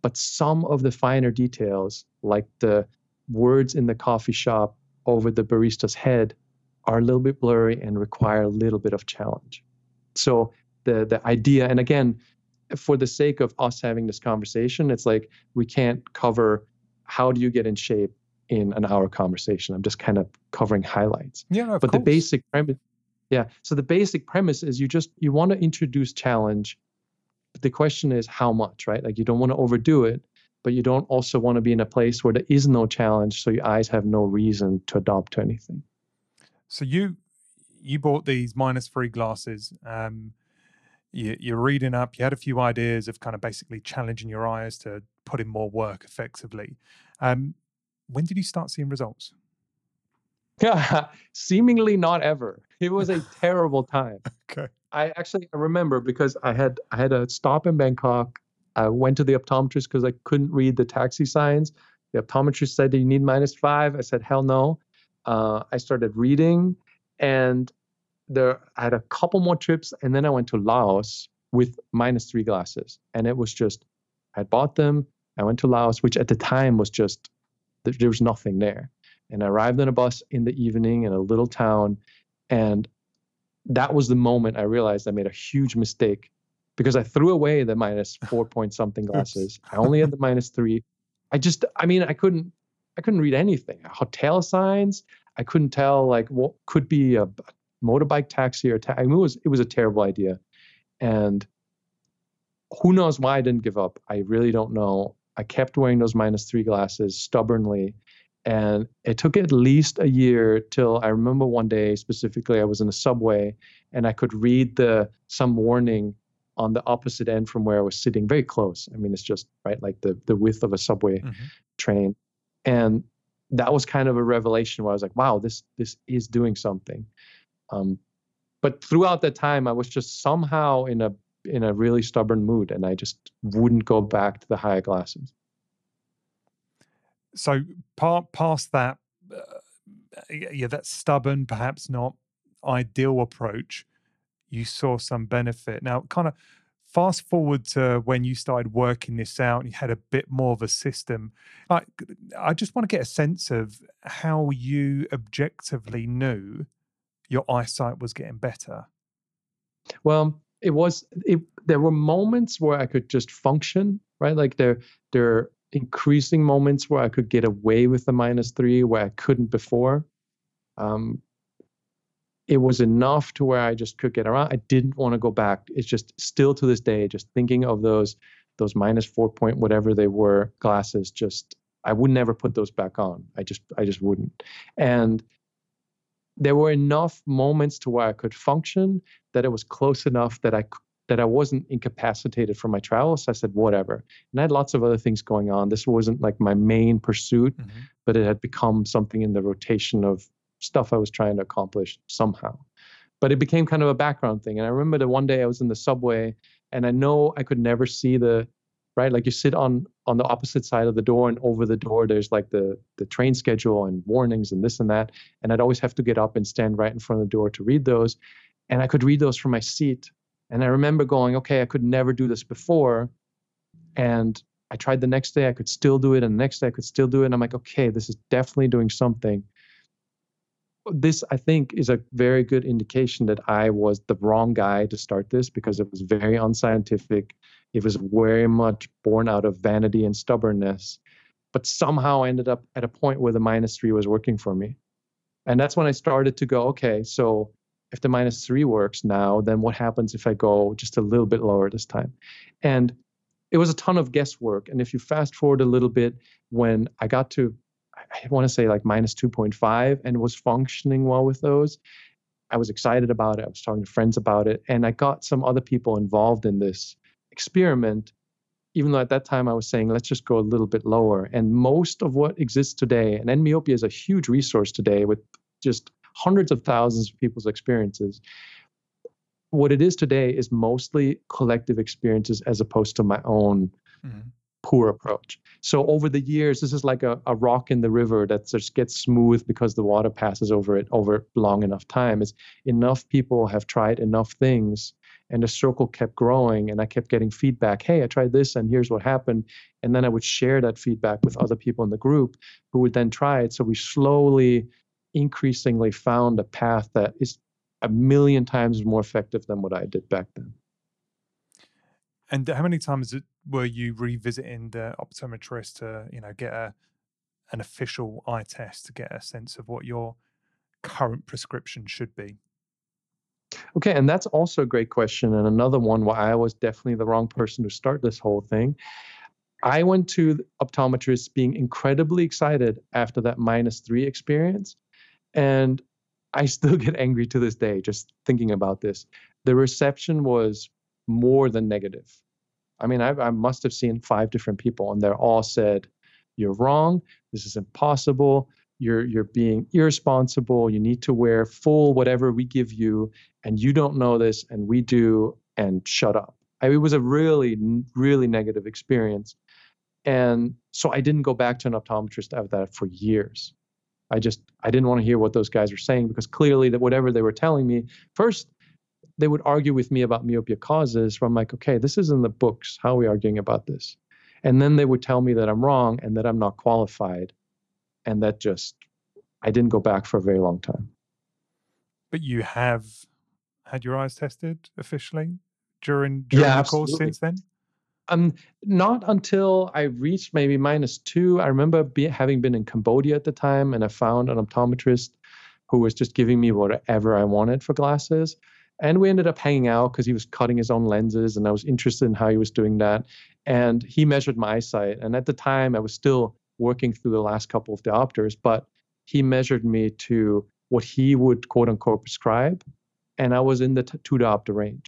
but some of the finer details like the words in the coffee shop over the barista's head are a little bit blurry and require a little bit of challenge. So the the idea, and again, for the sake of us having this conversation, it's like we can't cover how do you get in shape in an hour conversation. I'm just kind of covering highlights. Yeah, but course. the basic premise, yeah. So the basic premise is you just you want to introduce challenge. But the question is how much, right? Like you don't want to overdo it, but you don't also want to be in a place where there is no challenge, so your eyes have no reason to adopt to anything. So you you bought these minus three glasses. Um, you, you're reading up. You had a few ideas of kind of basically challenging your eyes to put in more work effectively. Um, when did you start seeing results? Yeah, seemingly not ever. It was a terrible time. Okay. I actually remember because I had I had a stop in Bangkok. I went to the optometrist because I couldn't read the taxi signs. The optometrist said, "Do you need minus five? I said, "Hell no." uh, I started reading, and there I had a couple more trips, and then I went to Laos with minus three glasses, and it was just I bought them. I went to Laos, which at the time was just there was nothing there, and I arrived on a bus in the evening in a little town, and that was the moment I realized I made a huge mistake because I threw away the minus four point something glasses. I only had the minus three. I just, I mean, I couldn't I couldn't read anything. Hotel signs. I couldn't tell like what could be a motorbike taxi or ta- I mean, it was it was a terrible idea, and who knows why I didn't give up. I really don't know. I kept wearing those minus three glasses stubbornly, and it took at least a year till I remember one day specifically I was in a subway and I could read the some warning on the opposite end from where I was sitting, very close. I mean, it's just right like the the width of a subway mm-hmm. train and that was kind of a revelation where I was like, wow, this this is doing something. Um, but throughout that time, I was just somehow in a in a really stubborn mood, and I just wouldn't go back to the higher glasses. So, part past that, uh, yeah, that stubborn, perhaps not ideal approach, you saw some benefit. Now, kind of fast forward to when you started working this out and you had a bit more of a system I, I just want to get a sense of how you objectively knew your eyesight was getting better Well, it was it, there were moments where I could just function, right? Like there there increasing moments where I could get away with the minus three where I couldn't before. Um, it was enough to where I just could get around. I didn't want to go back. It's just still to this day, just thinking of those those minus four point whatever they were glasses. Just I would never put those back on. I just I just wouldn't. And there were enough moments to where I could function that it was close enough that I that I wasn't incapacitated from my travels. So I said whatever. And I had lots of other things going on. This wasn't like my main pursuit, mm-hmm. but it had become something in the rotation of stuff I was trying to accomplish somehow. But it became kind of a background thing. And I remember that one day I was in the subway and I know I could never see the right like you sit on on the opposite side of the door and over the door there's like the the train schedule and warnings and this and that and I'd always have to get up and stand right in front of the door to read those and I could read those from my seat and I remember going okay I could never do this before. And I tried the next day I could still do it and the next day I could still do it. And I'm like okay this is definitely doing something. This i think is a very good indication that i was the wrong guy to start this because it was very unscientific. It was very much born out of vanity and stubbornness. But somehow i ended up at a point where the minus three was working for me. And that's when i started to go okay so if the minus three works now then what happens if i go just a little bit lower this time and it was a ton of guesswork and if you fast forward a little bit when i got to I want to say like minus 2.5 and was functioning well with those. I was excited about it. I was talking to friends about it. And I got some other people involved in this experiment, even though at that time I was saying, let's just go a little bit lower. And most of what exists today, and Endmyopia is a huge resource today with just hundreds of thousands of people's experiences. What it is today is mostly collective experiences as opposed to my own mm-hmm poor approach. So over the years, this is like a, a rock in the river that just gets smooth because the water passes over it over long enough time. Is enough people have tried enough things and the circle kept growing and I kept getting feedback. Hey, I tried this and here's what happened. And then I would share that feedback with other people in the group who would then try it. So we slowly, increasingly found a path that is a million times more effective than what I did back then. And how many times were you revisiting the optometrist to, you know, get a an official eye test to get a sense of what your current prescription should be? Okay, and that's also a great question, and another one why I was definitely the wrong person to start this whole thing. I went to optometrists being incredibly excited after that minus three experience, and I still get angry to this day just thinking about this. The reception was more than negative. I mean, I, I must have seen five different people, and they're all said, "You're wrong. This is impossible. You're you're being irresponsible. You need to wear full whatever we give you, and you don't know this, and we do. And shut up." I it was a really really negative experience, and so I didn't go back to an optometrist after that for years. I just I didn't want to hear what those guys were saying because clearly that whatever they were telling me first they would argue with me about myopia causes I'm like, okay, this is in the books. How are we arguing about this? And then they would tell me that I'm wrong and that I'm not qualified. And that just, I didn't go back for a very long time. But you have had your eyes tested officially during, during yeah, the course since then? Um, not until I reached maybe minus two. I remember be, having been in Cambodia at the time and I found an optometrist who was just giving me whatever I wanted for glasses. And we ended up hanging out because he was cutting his own lenses and I was interested in how he was doing that. And he measured my eyesight. And at the time, I was still working through the last couple of diopters, but he measured me to what he would quote unquote prescribe. And I was in the t- two diopter range.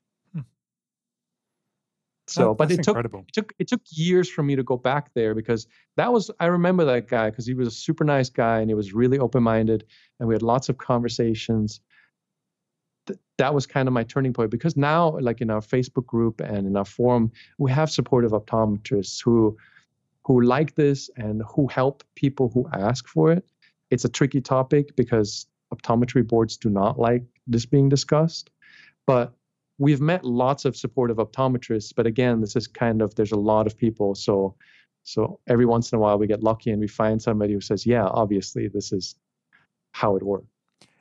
So, that, but it took it took it took years for me to go back there because that was I remember that guy because he was a super nice guy and he was really open minded and we had lots of conversations. Th- that was kind of my turning point because now like in our facebook group and in our forum we have supportive optometrists who who like this and who help people who ask for it. It's a tricky topic because optometry boards do not like this being discussed but we've met lots of supportive optometrists but again this is kind of there's a lot of people so so every once in a while we get lucky and we find somebody who says yeah obviously this is how it works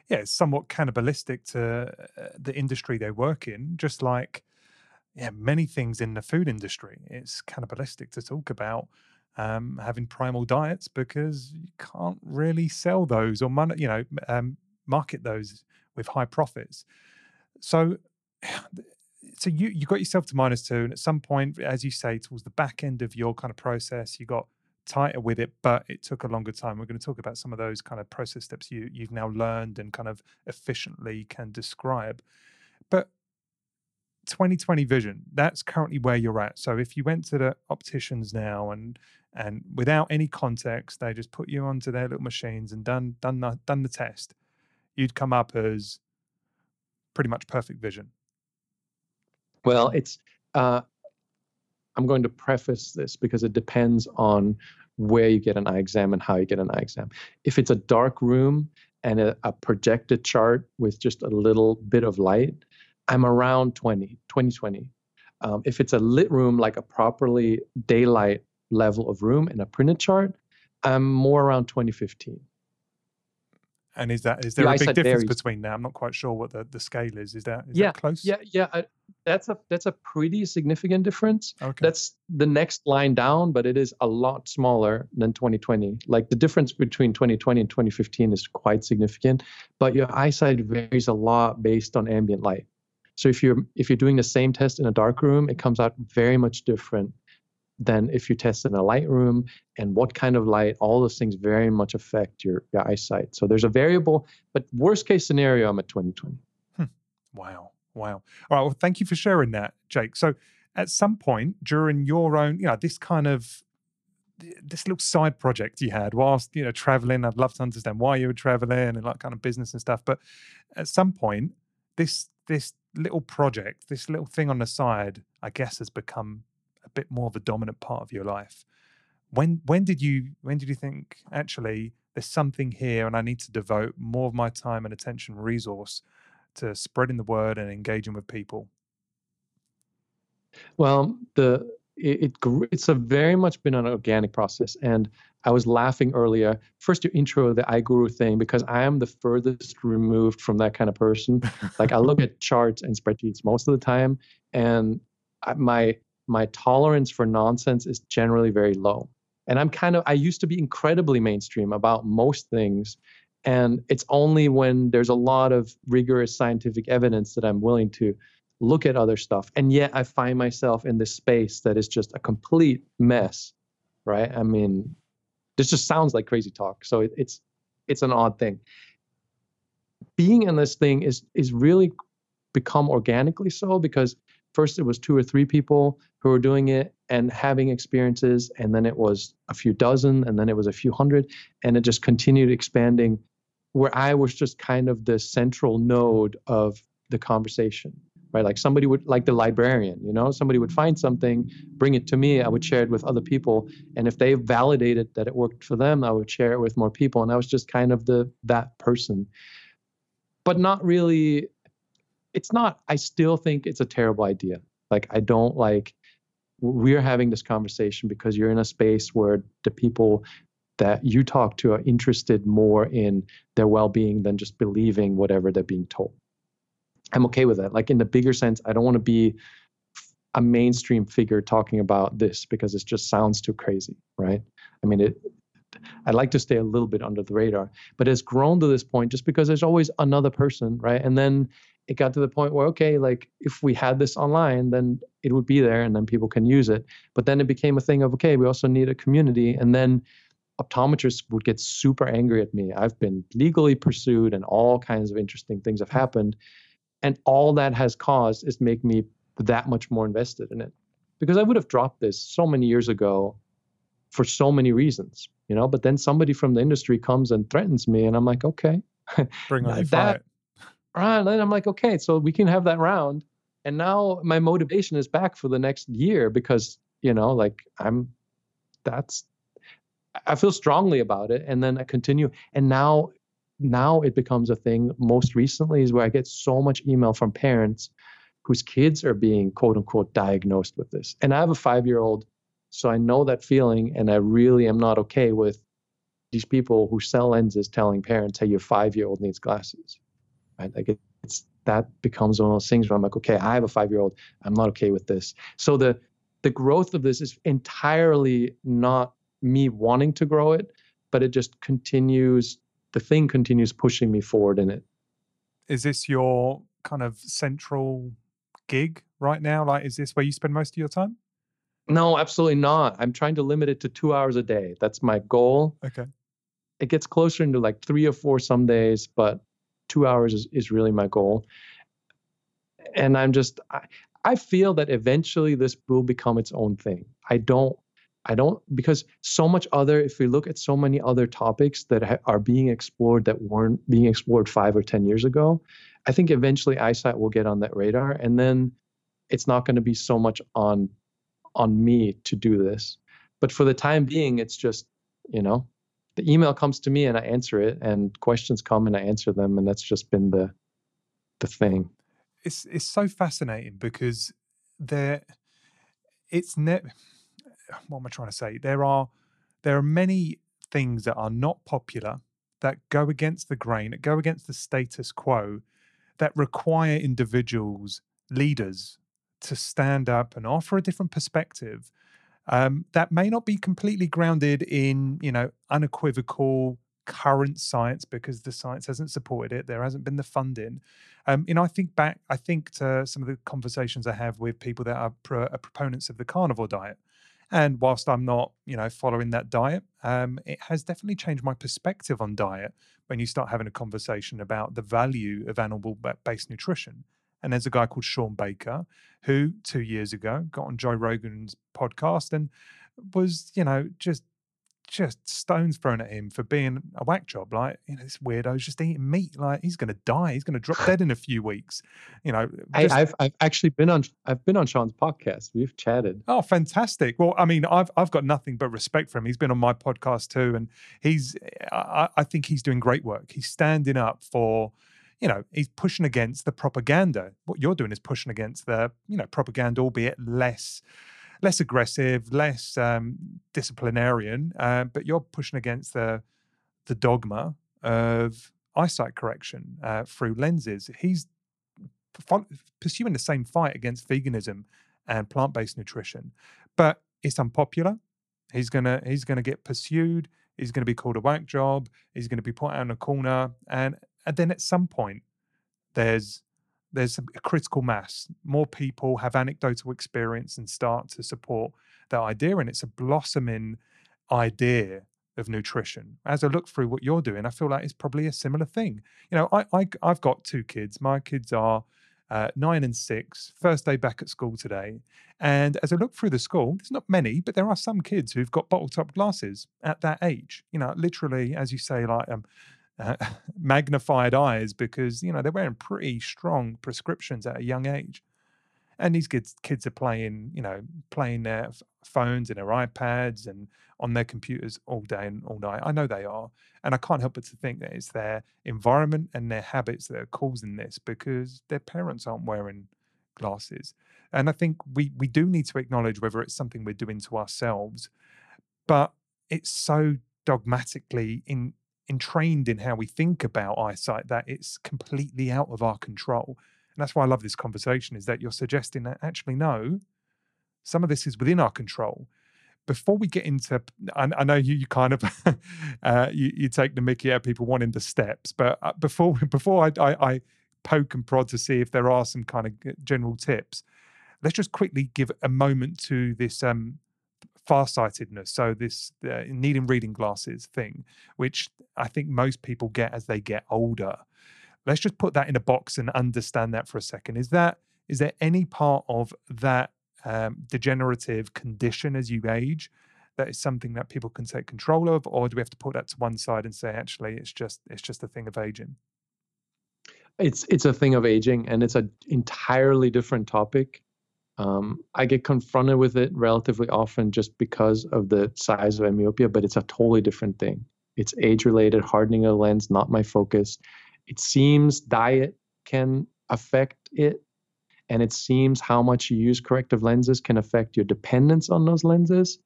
yeah, it's somewhat cannibalistic to uh, the industry they work in, just like yeah, many things in the food industry. It's cannibalistic to talk about um, having primal diets because you can't really sell those or money, you know, um, market those with high profits. So, so you you got yourself to minus two, and at some point, as you say, towards the back end of your kind of process, you got tighter with it, but it took a longer time. We're going to talk about some of those kind of process steps you you've now learned and kind of efficiently can describe. But 2020 vision, that's currently where you're at. So if you went to the opticians now and and without any context, they just put you onto their little machines and done done the, done the test, you'd come up as pretty much perfect vision. Well, it's uh, I'm going to preface this because it depends on where you get an eye exam and how you get an eye exam. If it's a dark room and a, a projected chart with just a little bit of light, I'm around 20, 2020. Um, if it's a lit room, like a properly daylight level of room in a printed chart, I'm more around 2015. And is that is there a big difference varies. between that? I'm not quite sure what the, the scale is. Is that is yeah that close? Yeah, yeah. I, that's a that's a pretty significant difference. Okay. That's the next line down, but it is a lot smaller than 2020. Like the difference between 2020 and 2015 is quite significant, but your eyesight varies a lot based on ambient light. So if you're if you're doing the same test in a dark room, it comes out very much different than if you test in a light room and what kind of light all those things very much affect your, your eyesight. So there's a variable but worst case scenario i'm at 2020 hmm. wow. Wow. All right well thank you for sharing that jake. So at some point during your own you know this kind of this little side project you had whilst you know traveling i'd love to understand why you were traveling and like kind of business and stuff but at some point this this little project, this little thing on the side, I guess has become a bit more of a dominant part of your life. When when did you when did you think actually there's something here and I need to devote more of my time and attention resource to spreading the word and engaging with people? Well, the it, it, it's a very much been an organic process and i was laughing earlier first you intro the iGuru thing because i am the furthest removed from that kind of person like i look at charts and spreadsheets most of the time and I, my my tolerance for nonsense is generally very low. And i'm kind of i used to be incredibly mainstream about most things and it's only when there's a lot of rigorous scientific evidence that i'm willing to look at other stuff. And yet i find myself in this space that is just a complete mess right? I mean this just sounds like crazy talk so it, it's it's an odd thing. Being in this thing is is really become organically so because first it was two or three people who were doing it and having experiences and then it was a few dozen and then it was a few hundred and it just continued expanding where i was just kind of the central node of the conversation right? Like somebody would like the librarian you know? Somebody would find something bring it to me i would share it with other people and if they validated that it worked for them i would share it with more people and i was just kind of the that person. But not really it's not i still think it's a terrible idea. Like i don't like we're having this conversation because you're in a space where the people that you talk to are interested more in their well-being than just believing whatever they're being told I'm okay with that. Like in the bigger sense, I don't want to be a mainstream figure talking about this because it just sounds too crazy, right? I mean, it. I'd like to stay a little bit under the radar, but it's grown to this point just because there's always another person, right? And then it got to the point where okay, like if we had this online, then it would be there, and then people can use it. But then it became a thing of okay, we also need a community, and then optometrists would get super angry at me. I've been legally pursued, and all kinds of interesting things have happened and all that has caused is make me that much more invested in it. Because I would have dropped this so many years ago for so many reasons, you know, but then somebody from the industry comes and threatens me and I'm like, okay. Bring on that. Right. Then I'm like, okay, so we can have that round. And now my motivation is back for the next year because, you know, like I'm that's I feel strongly about it. And then I continue. And now now it becomes a thing most recently is where I get so much email from parents whose kids are being quote unquote diagnosed with this. And I have a five year old, so I know that feeling and I really am not okay with these people who sell lenses telling parents, "Hey, your five-year-old needs glasses," right? Like it, it's that becomes one of those things where I'm like, okay, I have a five-year-old. I'm not okay with this. So the the growth of this is entirely not me wanting to grow it, but it just continues. The thing continues pushing me forward in it. Is this your kind of central gig right now? Like, is this where you spend most of your time? No, absolutely not. I'm trying to limit it to two hours a day. That's my goal. Okay. It gets closer into like three or four some days, but two hours is, is really my goal. And I'm just, I, I feel that eventually this will become its own thing. I don't, I don't, because so much other, if we look at so many other topics that ha- are being explored that weren't being explored five or 10 years ago, I think eventually eyesight will get on that radar. And then it's not going to be so much on on me to do this. But for the time being, it's just, you know, the email comes to me and I answer it and questions come and I answer them. And that's just been the the thing it's it's so fascinating because there it's net. what am I trying to say? There are there are many things that are not popular that go against the grain, that go against the status quo, that require individuals, leaders, to stand up and offer a different perspective um, that may not be completely grounded in you know unequivocal current science because the science hasn't supported it. There hasn't been the funding. Um, you know, I think back, I think to some of the conversations I have with people that are, pro- are proponents of the carnivore diet. And whilst I'm not, you know, following that diet, um, it has definitely changed my perspective on diet when you start having a conversation about the value of animal-based nutrition. And there's a guy called Shawn Baker who two years ago got on Joe Rogan's podcast and was, you know, just just stones thrown at him for being a whack job. Like, you know, this weirdo's just eating meat. Like, he's going to die. He's going to drop dead in a few weeks. You know, just... I, have I've actually been on I've been on Shawn's podcast. We've chatted. Oh, fantastic! Well, I mean, I've I've got nothing but respect for him. He's been on my podcast too, and he's I, I think he's doing great work. He's standing up for you know, he's pushing against the propaganda. What you're doing is pushing against the, you know, propaganda, albeit less less aggressive, less um, disciplinarian, uh, but you're pushing against the the dogma of eyesight correction uh, through lenses. He's pursuing the same fight against veganism and plant-based nutrition, but it's unpopular. He's gonna he's gonna get pursued. He's gonna be called a whack job. He's gonna be put out in a corner, and and then at some point, there's there's a critical mass. More people have anecdotal experience and start to support that idea, and it's a blossoming idea of nutrition. As I look through what you're doing, I feel like it's probably a similar thing. You know, I, I have got two kids. My kids are uh, nine and six. First day back at school today, and as I look through the school, there's not many, but there are some kids who've got bottle top glasses at that age. You know, literally, as you say, like um, magnified eyes because you know they're wearing pretty strong prescriptions at a young age. And these kids kids are playing you know playing their phones and their ipads and on their computers all day and all night. I know they are. And i can't help but to think that it's their environment and their habits that are causing this because their parents aren't wearing glasses. And i think we we do need to acknowledge whether it's something we're doing to ourselves but it's so dogmatically in entrained in how we think about eyesight that it's completely out of our control. And that's why I love this conversation is that you're suggesting that actually, no, some of this is within our control. Before we get into, I, I know you, you kind of uh, you, you, take the Mickey out people wanting the steps, but uh, before before I, I, I poke and prod to see if there are some kind of general tips, let's just quickly give a moment to this um, farsightedness. So this uh, needing reading glasses thing, which I think most people get as they get older. Let's just put that in a box and understand that for a second. Is that is there any part of that um, degenerative condition as you age that is something that people can take control of, or do we have to put that to one side and say actually it's just it's just a thing of aging? It's it's a thing of aging, and it's an entirely different topic. Um, I get confronted with it relatively often just because of the size of myopia, but it's a totally different thing. It's age related, hardening of the lens, not my focus. It seems diet can affect it, and it seems how much you use corrective lenses can affect your dependence on those lenses.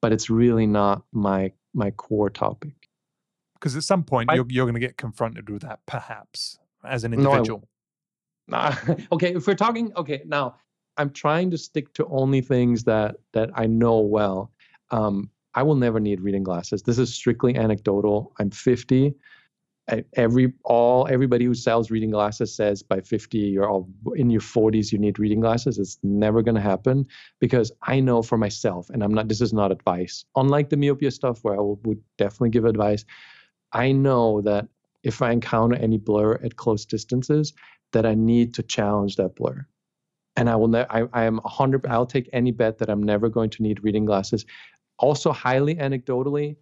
But it's really not my my core topic. Because at some point I- you're you're going to get confronted with that, perhaps as an No, I individual. Nah, okay, if we're talking, okay, now I'm trying to stick to only things that that I know well. Um, I will never need reading glasses. This is strictly anecdotal. I'm 50. I- Every all everybody who sells reading glasses says by 50 you're all in your 40s you need reading glasses. It's never going to happen because I know for myself, and I'm not. This is not advice. Unlike the myopia stuff, where I will, would definitely give advice, I know that if I encounter any blur at close distances, that I need to challenge that blur. And I will ne- I, I am 100 mm. I'll take any bet that I'm never going to need reading glasses. Also highly anecdotally,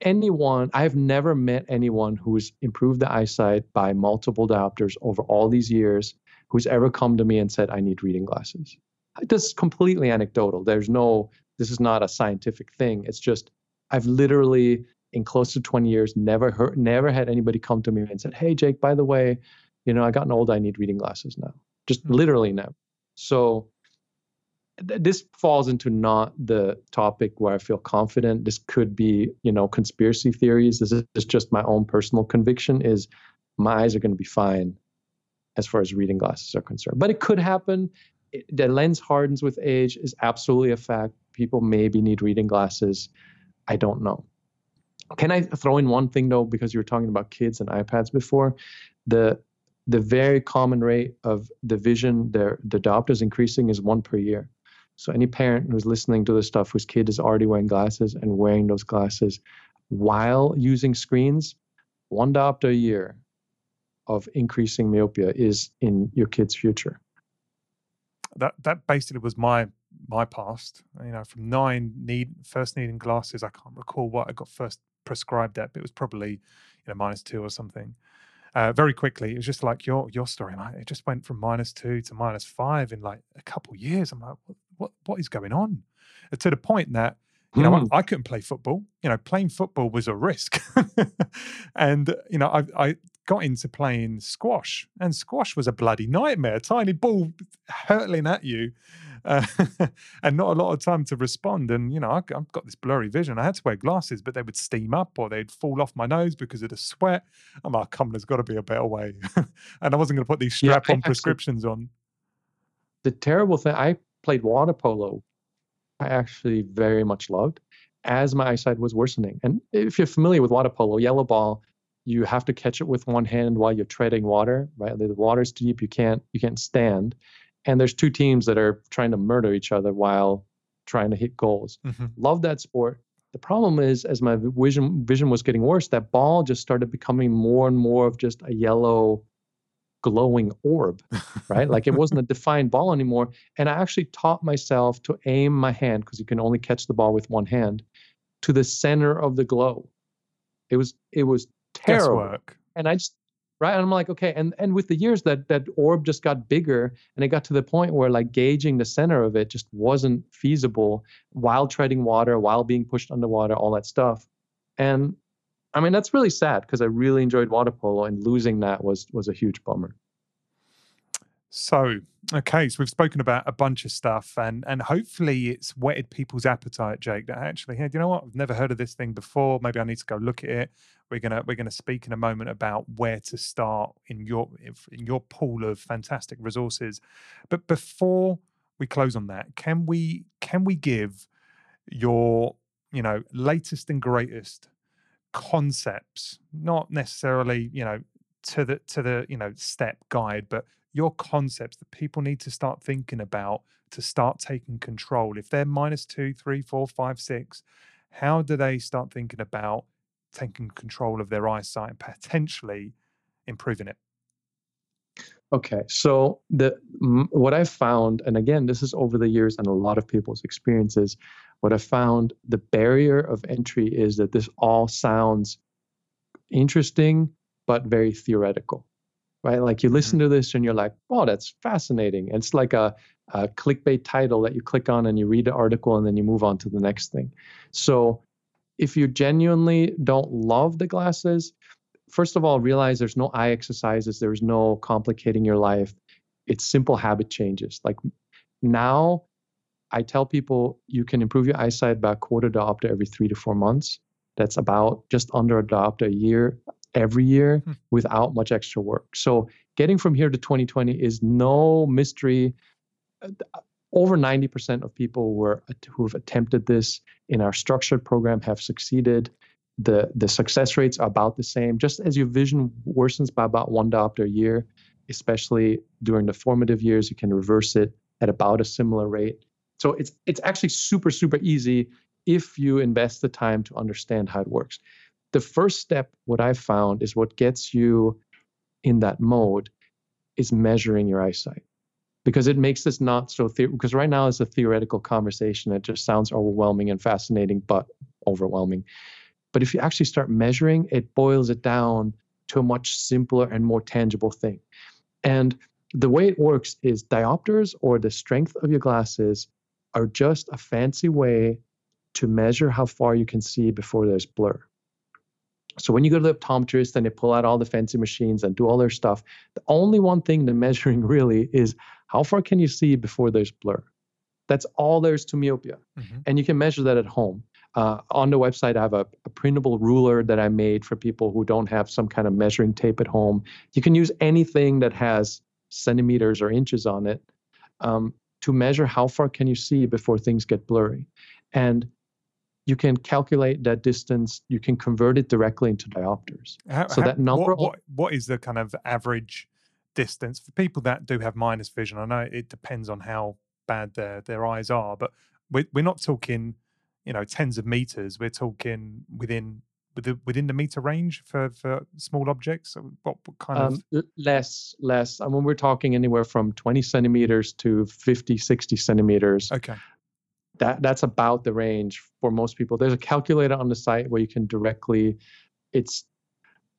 anyone I've never met anyone who's improved the eyesight by multiple diopters over all these years who's ever come to me and said I need reading glasses. This is completely anecdotal. There's no this is not a scientific thing. It's just I've literally in close to 20 years never heard never had anybody come to me and said, "Hey Jake, by the way, you know, I gotten old, I need reading glasses now." Just Mm. literally never. So th- this falls into not the topic where I feel confident. This could be, you know, conspiracy theories. This is just my own personal conviction is my eyes are going to be fine as far as reading glasses are concerned. But it could happen. It, the lens hardens with age is absolutely a fact. People maybe need reading glasses. I don't know. Can I throw in one thing though, because you were talking about kids and iPads before? The the very common rate of the vision, the the diopters increasing is one per year. So any parent who's listening to this stuff whose kid is already wearing glasses and wearing those glasses while using screens, one diopter a year of increasing myopia is in your kid's future. that that basically was my my past. You know, from nine need first needing glasses. I can't recall what I got first prescribed at, but it was probably you know minus two or something. Uh, very quickly, it was just like your your story. Like it just went from minus two to minus five in like a couple years. I'm like, what what, what is going on? To the point that you know Hmm. I, I couldn't play football. You know, playing football was a risk, and you know I I got into playing squash, and squash was a bloody nightmare. A Tiny ball hurtling at you, uh, and not a lot of time to respond. And you know, I, I've got this blurry vision. I had to wear glasses, but they would steam up or they'd fall off my nose because of the sweat. I'm like, come on, there's got to be a better way. and I wasn't going to put these Yeah, strap-on actually- prescriptions on. the terrible thing i played water polo i actually very much loved as my eyesight was worsening and if you're familiar with water polo yellow ball you have to catch it with one hand while you're treading water right the water's deep you can't you can't stand and there's two teams that are trying to murder each other while trying to hit goals Mhm. love that sport the problem is as my vision vision was getting worse that ball just started becoming more and more of just a yellow glowing orb right? Like it wasn't a defined ball anymore. And I actually taught myself to aim my hand because you can only catch the ball with one hand to the center of the glow. It was it was terrible. Guesswork. And I just right and I'm like okay and and with the years that that orb just got bigger and it got to the point where like gauging the center of it just wasn't feasible while treading water while being pushed underwater all that stuff and i mean that's really sad because i really enjoyed water polo and losing that was was a huge bummer So, okay, so we've spoken about a bunch of stuff, and and hopefully it's whetted people's appetite, Jake. That actually, hey, you know what? I've never heard of this thing before. Maybe I need to go look at it. We're gonna we're gonna speak in a moment about where to start in your in your pool of fantastic resources. But before we close on that, can we can we give your you know latest and greatest concepts, not necessarily you know to the to the you know step guide, but your concepts that people need to start thinking about to start taking control. If they're minus two, three, four, five, six, how do they start thinking about taking control of their eyesight and potentially improving it? Okay, so the what I've found, and again, this is over the years and a lot of people's experiences. What I found, the barrier of entry is that this all sounds interesting but very theoretical, right? Like you listen mm-hmm. to this and you're like, "Oh, that's fascinating." And it's like a, a clickbait title that you click on and you read the article and then you move on to the next thing. So, if you genuinely don't love the glasses, first of all, realize there's no eye exercises, there's no complicating your life. It's simple habit changes. Like now, I tell people you can improve your eyesight by a quarter diopter every three to four months. That's about just under a diopter a year every year hmm. without much extra work. So getting from here to 2020 is no mystery. Uh, over 90% of people were, who've attempted this in our structured program have succeeded. The, the success rates are about the same. Just as your vision worsens by about one diopter a year, especially during the formative years, you can reverse it at about a similar rate. So it's it's actually super super easy if you invest the time to understand how it works. The first step, what I've found, is what gets you in that mode is measuring your eyesight. Because it makes this not so the- because right now it's a theoretical conversation it just sounds overwhelming and fascinating but overwhelming. But if you actually start measuring it boils it down to a much simpler and more tangible thing. And the way it works is diopters or the strength of your glasses are just a fancy way to measure how far you can see before there's blur. So when you go to the optometrist and they pull out all the fancy machines and do all their stuff, the only one thing they're measuring really is how far can you see before there's blur. That's all there's to myopia. Mm-hmm. And you can measure that at home. Uh, on the website, I have a, a, printable ruler that I made for people who don't have some kind of measuring tape at home. You can use anything that has centimeters or inches on it um, to measure how far can you see before things get blurry. And you can calculate that distance. You can convert it directly into diopters. How, so how, that number. What, what, what is the kind of average distance for people that do have minus vision? I know it depends on how bad their their eyes are, but we're we're not talking, you know, tens of meters. We're talking within within within the meter range for for small objects. What, what kind um, of less less? I mean, we're talking anywhere from twenty centimeters to 50, 60 centimeters. Okay that that's about the range for most people. There's a calculator on the site where you can directly, it's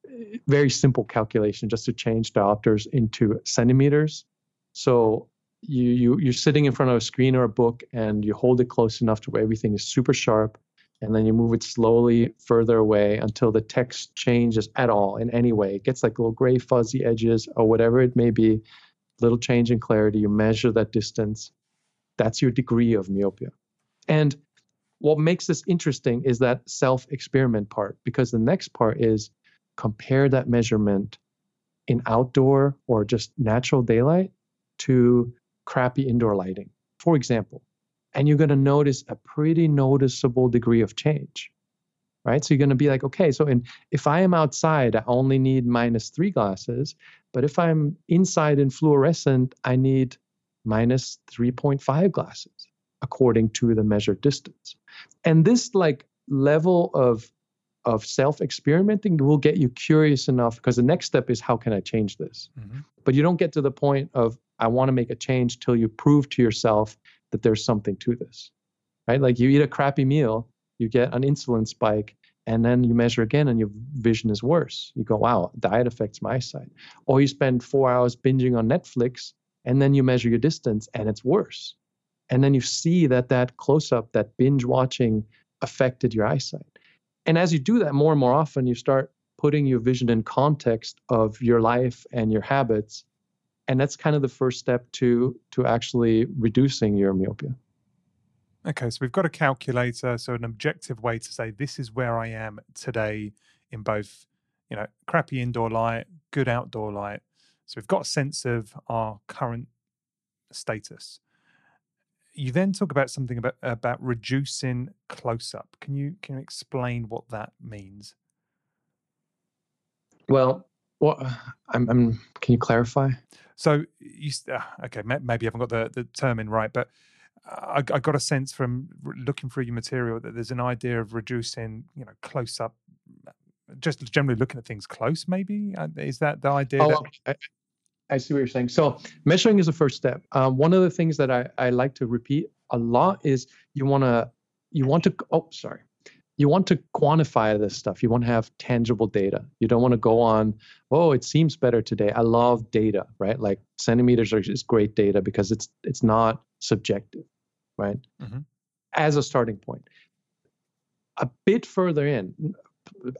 eh, very simple calculation just to change diopters into centimeters. So you you you're sitting in front of a screen or a book and you hold it close enough to where everything is super sharp, and then you move it slowly further away until the text changes at all in any way. It gets like little gray fuzzy edges or whatever it may be, little change in clarity. You measure that distance. That's your degree of myopia. And what makes this interesting is that self experiment part, because the next part is compare that measurement in outdoor or just natural daylight to crappy indoor lighting, for example. And you're going to notice a pretty noticeable degree of change, right? So you're going to be like, okay, so in, if I am outside, I only need minus three glasses. But if I'm inside in fluorescent, I need minus 3.5 glasses according to the measured distance. And this like level of of self experimenting will get you curious enough because the next step is how can I change this? Mm-hmm. But you don't get to the point of I want to make a change till you prove to yourself that there's something to this. Right? Like you eat a crappy meal, you get an insulin spike, and then you measure again and your vision is worse. You go, wow, diet affects my sight. Or you spend four hours binging on Netflix and then you measure your distance and it's worse and then you see that that close up that binge watching affected your eyesight. And as you do that more and more often you start putting your vision in context of your life and your habits and that's kind of the first step to to actually reducing your myopia. Okay so we've got a calculator so an objective way to say this is where i am today in both you know crappy indoor light good outdoor light. So we've got a sense of our current status you then talk about something about about reducing close up. Can you can you explain what that means? Well, what I'm, I'm can you clarify? So you uh, okay? Maybe I haven't got the the term in right, but I, I got a sense from looking through your material that there's an idea of reducing, you know, close up just generally looking at things close maybe uh, is that the idea oh, that... I see what you're saying. So measuring is the first step. Um, one of the things that I, I like to repeat a lot is you want to you want to oh sorry. You want to quantify this stuff. You want to have tangible data. You don't want to go on oh it seems better today. I love data right? Like centimeters are just great data because it's it's not subjective right? Mm-hmm. as a starting point. A bit further in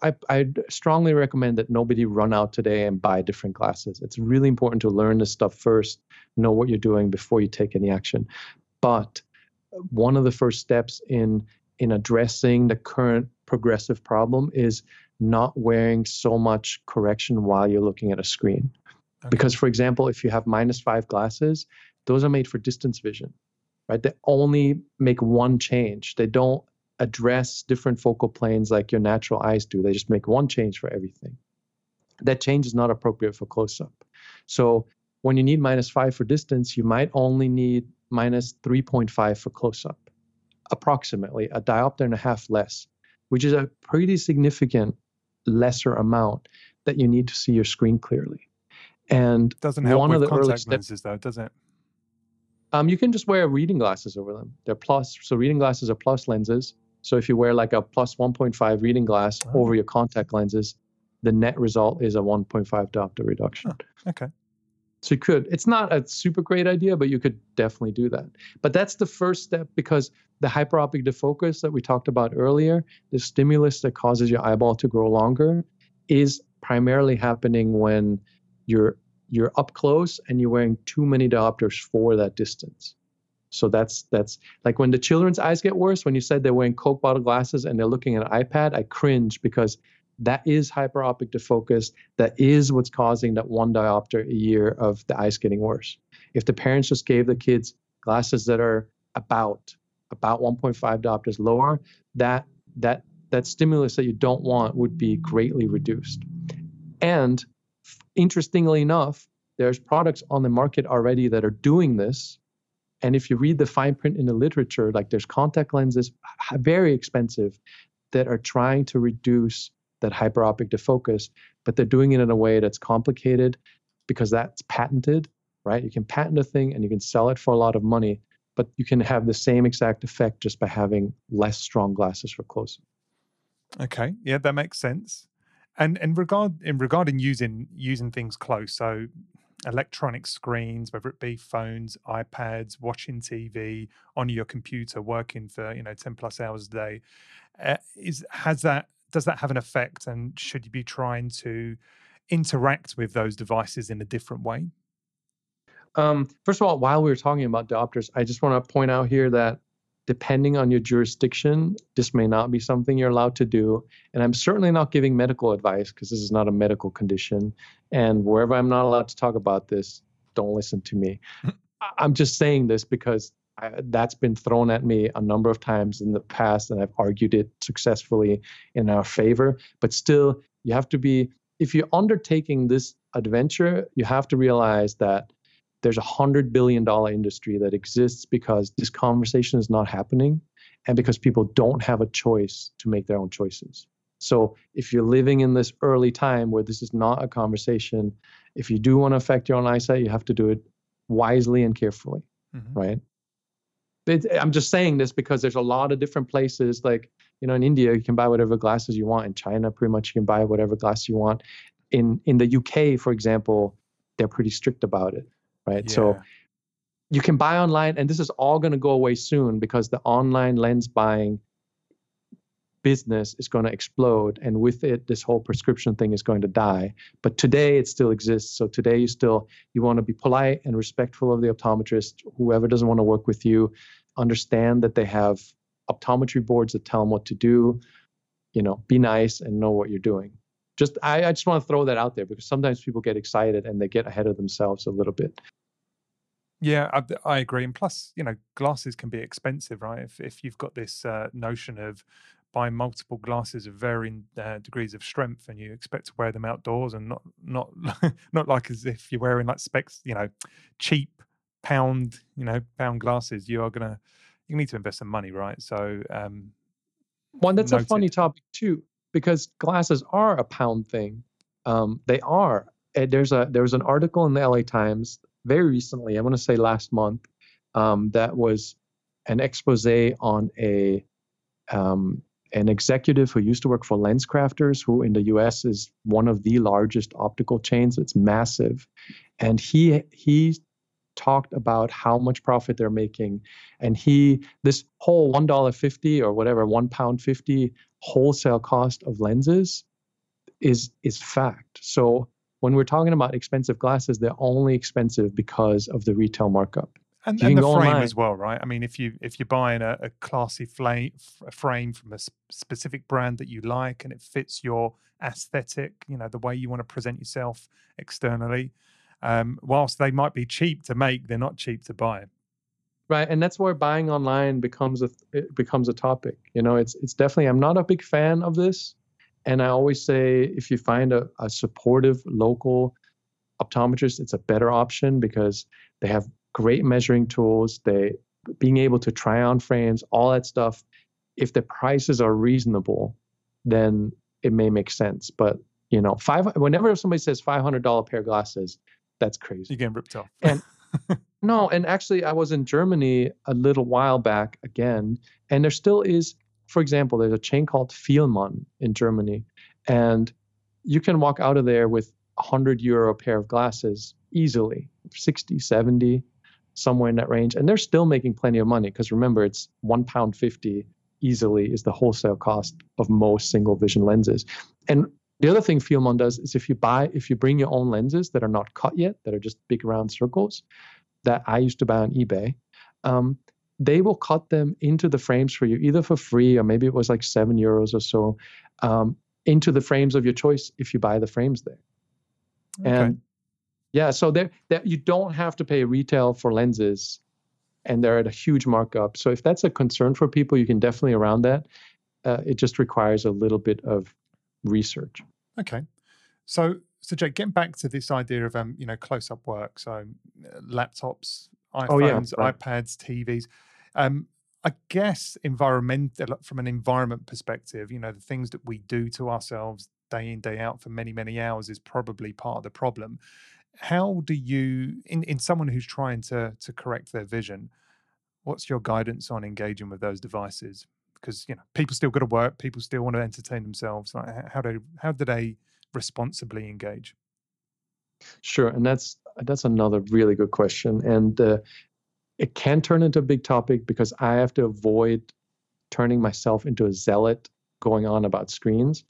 I, I strongly recommend that nobody run out today and buy different glasses. It's really important to learn this stuff first, know what you're doing before you take any action. But uh, one of the first steps in in addressing the current progressive problem is not wearing so much correction while you're looking at a screen. Okay. Because, for example, if you have minus five glasses, those are made for distance vision, right? They only make one change. They don't address different focal planes like your natural eyes do. They just make one change for everything. That change is not appropriate for close up. So when you need minus five for distance, you might only need minus 3.5 for close up, approximately a diopter and a half less, which is a pretty significant lesser amount that you need to see your screen clearly. And doesn't help one with of the contact steps, lenses, though, does it? Um, you can just wear reading glasses over them. They're plus, so reading glasses are plus lenses. So if you wear like a plus 1.5 reading glass oh. over your contact lenses, the net result is a 1.5 diopter reduction. Oh, okay. So you could. It's not a super great idea, but you could definitely do that. But that's the first step because the hyperopic defocus that we talked about earlier, the stimulus that causes your eyeball to grow longer, is primarily happening when you're you're up close and you're wearing too many diopters for that distance. So that's that's like when the children's eyes get worse. When you said they're wearing Coke bottle glasses and they're looking at an iPad, I cringe because that is hyperopic defocus. That is what's causing that one diopter a year of the eyes getting worse. If the parents just gave the kids glasses that are about about 1.5 diopters lower, that that that stimulus that you don't want would be greatly reduced. And interestingly enough, there's products on the market already that are doing this. And if you read the fine print in the literature, like there's contact lenses, very expensive, that are trying to reduce that hyperopic defocus, but they're doing it in a way that's complicated because that's patented, right? You can patent a thing and you can sell it for a lot of money, but you can have the same exact effect just by having less strong glasses for close. Okay, yeah, that makes sense. And and regard in regarding using using things close, so electronic screens, whether it be phones, iPads, watching TV on your computer, working for you know ten plus hours a day, uh, is has that does that have an effect? And should you be trying to interact with those devices in a different way? Um, first of all, while we were talking about diopters, I just want to point out here that depending on your jurisdiction, this may not be something you're allowed to do. And I'm certainly not giving medical advice because this is not a medical condition. And wherever I'm not allowed to talk about this, don't listen to me. I'm just saying this because I, that's been thrown at me a number of times in the past, and I've argued it successfully in our favor. But still, you have to be, if you're undertaking this adventure, you have to realize that there's a hundred billion dollar industry that exists because this conversation is not happening and because people don't have a choice to make their own choices. So if you're living in this early time where this is not a conversation, if you do want to affect your own eyesight, you have to do it wisely and carefully, mm-hmm. right? it, I'm just saying this because there's a lot of different places. Like you know, in India, you can buy whatever glasses you want. In China, pretty much you can buy whatever glass you want. In in the UK, for example, they're pretty strict about it, right? Yeah. So you can buy online, and this is all going to go away soon because the online lens buying business is going to explode and with it this whole prescription thing is going to die but today it still exists so today you still you want to be polite and respectful of the optometrist whoever doesn't want to work with you understand that they have optometry boards that tell them what to do you know be nice and know what you're doing just I, I just want to throw that out there because sometimes people get excited and they get ahead of themselves a little bit yeah, I, I, agree. And plus, you know, glasses can be expensive, right? If if you've got this uh, notion of buy multiple glasses of varying uh, degrees of strength and you expect to wear them outdoors and not not not like as if you're wearing like specs you know cheap pound you know pound glasses you are gonna you need to invest some money right so um one that's noted. a funny topic too because glasses are a pound thing um they are there's a there was an article in the la times very recently i want to say last month um, that was an expose on a um, an executive who used to work for LensCrafters, who in the US is one of the largest optical chains. It's massive. And he he talked about how much profit they're making. And he this whole one dollar fifty or whatever, one pound fifty wholesale cost of lenses is is fact. So when we're talking about expensive glasses, they're only expensive because of the retail markup. and, and the frame online. as well, right? I mean, if you if you're buying a, a classy flame, a frame from a specific brand that you like and it fits your aesthetic, you know, the way you want to present yourself externally, um, whilst they might be cheap to make, they're not cheap to buy. right and that's where buying online becomes a it becomes a topic you know it's it's definitely i'm not a big fan of this and i always say if you find a, a supportive local optometrist it's a better option because they have great measuring tools. They being able to try on frames all that stuff if the prices are reasonable then it may make sense. But you know five whenever somebody says $500 pair of glasses that's crazy. You're getting ripped off. And- no, and actually, I was in Germany a little while back again, and there still is, for example, there's a chain called Fielmann in Germany, and you can walk out of there with a 100 euro pair of glasses easily, 60, 70, somewhere in that range. And they're still making plenty of money because remember, it's one pound 50 easily is the wholesale cost of most single vision lenses. And the other thing Fielmann does is if you buy, if you bring your own lenses that are not cut yet, that are just big round circles, that I used to buy on eBay, um, they will cut them into the frames for you, either for free or maybe it was like seven euros or so, um, into the frames of your choice if you buy the frames there. Okay. And yeah, so there that you don't have to pay retail for lenses, and they're at a huge markup. So if that's a concern for people, you can definitely around that. Uh, it just requires a little bit of research. Okay. So, so Jake, getting back to this idea of um, you know, close-up work, so uh, laptops, iPhones, Oh, yeah, right. iPads, TVs. Um, I guess environmental from an environment perspective, you know, the things that we do to ourselves day in day out for many many hours is probably part of the problem. How do you, in in someone who's trying to to correct their vision, what's your guidance on engaging with those devices? Because you know, people still got to work, people still want to entertain themselves. Like, how do how do they responsibly engage? Sure, and that's that's another really good question, and uh, it can turn into a big topic because I have to avoid turning myself into a zealot going on about screens,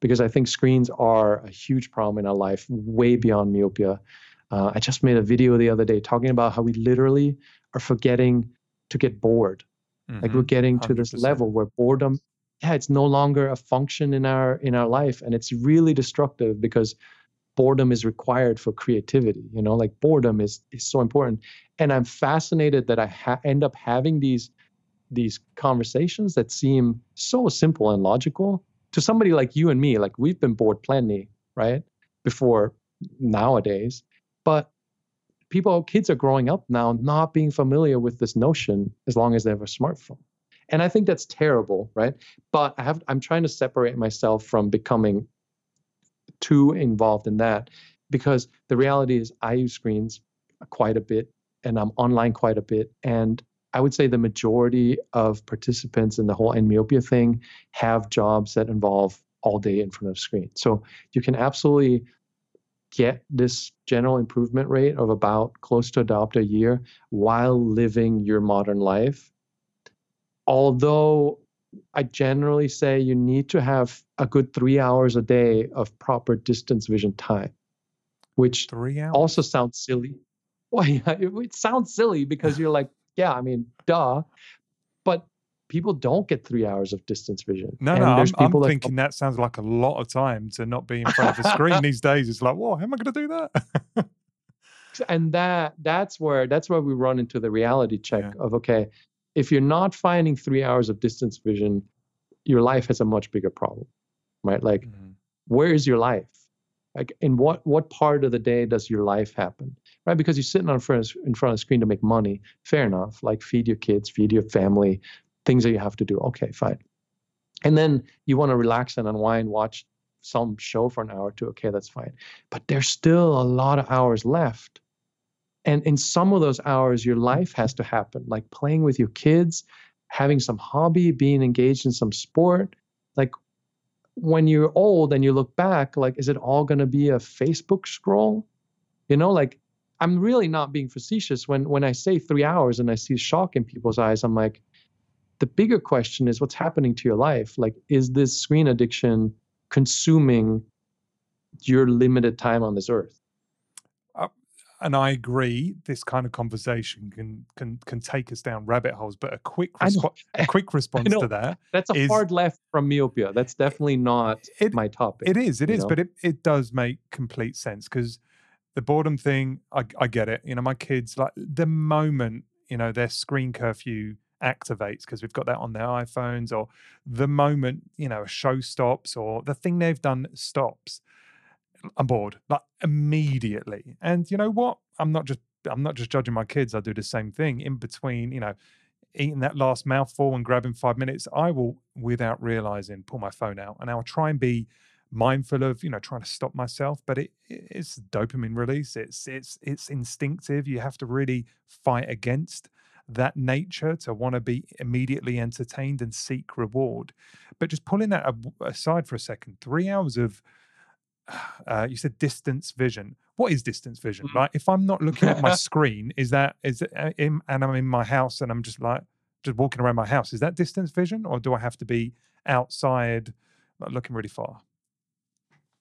because I think screens are a huge problem in our life, way beyond myopia. Uh, I just made a video the other day talking about how we literally are forgetting to get bored. Like we're Mhm. getting to this 100%. level where boredom, yeah, it's no longer a function in our in our life, and it's really destructive because boredom is required for creativity you know like boredom is is so important. And i'm fascinated that i ha- end up having these these conversations that seem so simple and logical to somebody like you and me like we've been bored plenty right before nowadays. But people kids are growing up now not being familiar with this notion as long as they have a smartphone and i think that's terrible right but i have i'm trying to separate myself from becoming too involved in that because the reality is I use screens quite a bit and I'm online quite a bit. And I would say the majority of participants in the whole end thing have jobs that involve all day in front of screen. So you can absolutely get this general improvement rate of about close to a diopter a year while living your modern life. Although I generally say you need to have a good three hours a day of proper distance vision time, which Three hours. also sounds silly. Well, yeah, it, it sounds silly because you're like, yeah, I mean, duh. But people don't get three hours of distance vision. No, And no, I'm, there's I'm people that- thinking that sounds like a lot of time to not be in front of a screen these days. It's like, whoa, how am I going to do that? and that that's where that's where we run into the reality check Yeah. of okay, if you're not finding three hours of distance vision, your life has a much bigger problem, right? Like Mhm. where is your life? Like in what what part of the day does your life happen right? Because you're sitting on front of, in front of the screen to make money. Fair enough. Like feed your kids feed your family things that you have to do. Okay fine. And then you want to relax and unwind watch some show for an hour or two. Okay that's fine. But there's still a lot of hours left and in some of those hours your life has to happen like playing with your kids having some hobby being engaged in some sport like when you're old and you look back, like, is it all going to be a Facebook scroll? You know, like, I'm really not being facetious when when I say three hours and I see shock in people's eyes. I'm like, the bigger question is what's happening to your life. Like, is this screen addiction consuming your limited time on this earth? And I agree, this kind of conversation can can can take us down rabbit holes. But a quick respo- a quick response to that, That's a is- hard left from myopia. That's definitely not It- my topic. it is, it is, know? but it it does make complete sense because the boredom thing, I I get it. You know, my kids like the moment you know their screen curfew activates because we've got that on their iPhones, or the moment you know a show stops or the thing they've done stops. I'm bored, like immediately. And you know what? I'm not just I'm not just judging my kids. I do the same thing in between. You know, eating that last mouthful and grabbing five minutes. I will, without realizing, pull my phone out and I'll try and be mindful of you know trying to stop myself. But it it's dopamine release. It's it's it's instinctive. You have to really fight against that nature to want to be immediately entertained and seek reward. But just pulling that aside for a second, three hours of uh, you said distance vision. What is distance vision? Mm. Like, if I'm not looking at my screen, is that is it, uh, in, and I'm in my house and I'm just like just walking around my house? Is that distance vision, or do I have to be outside, like, looking really far?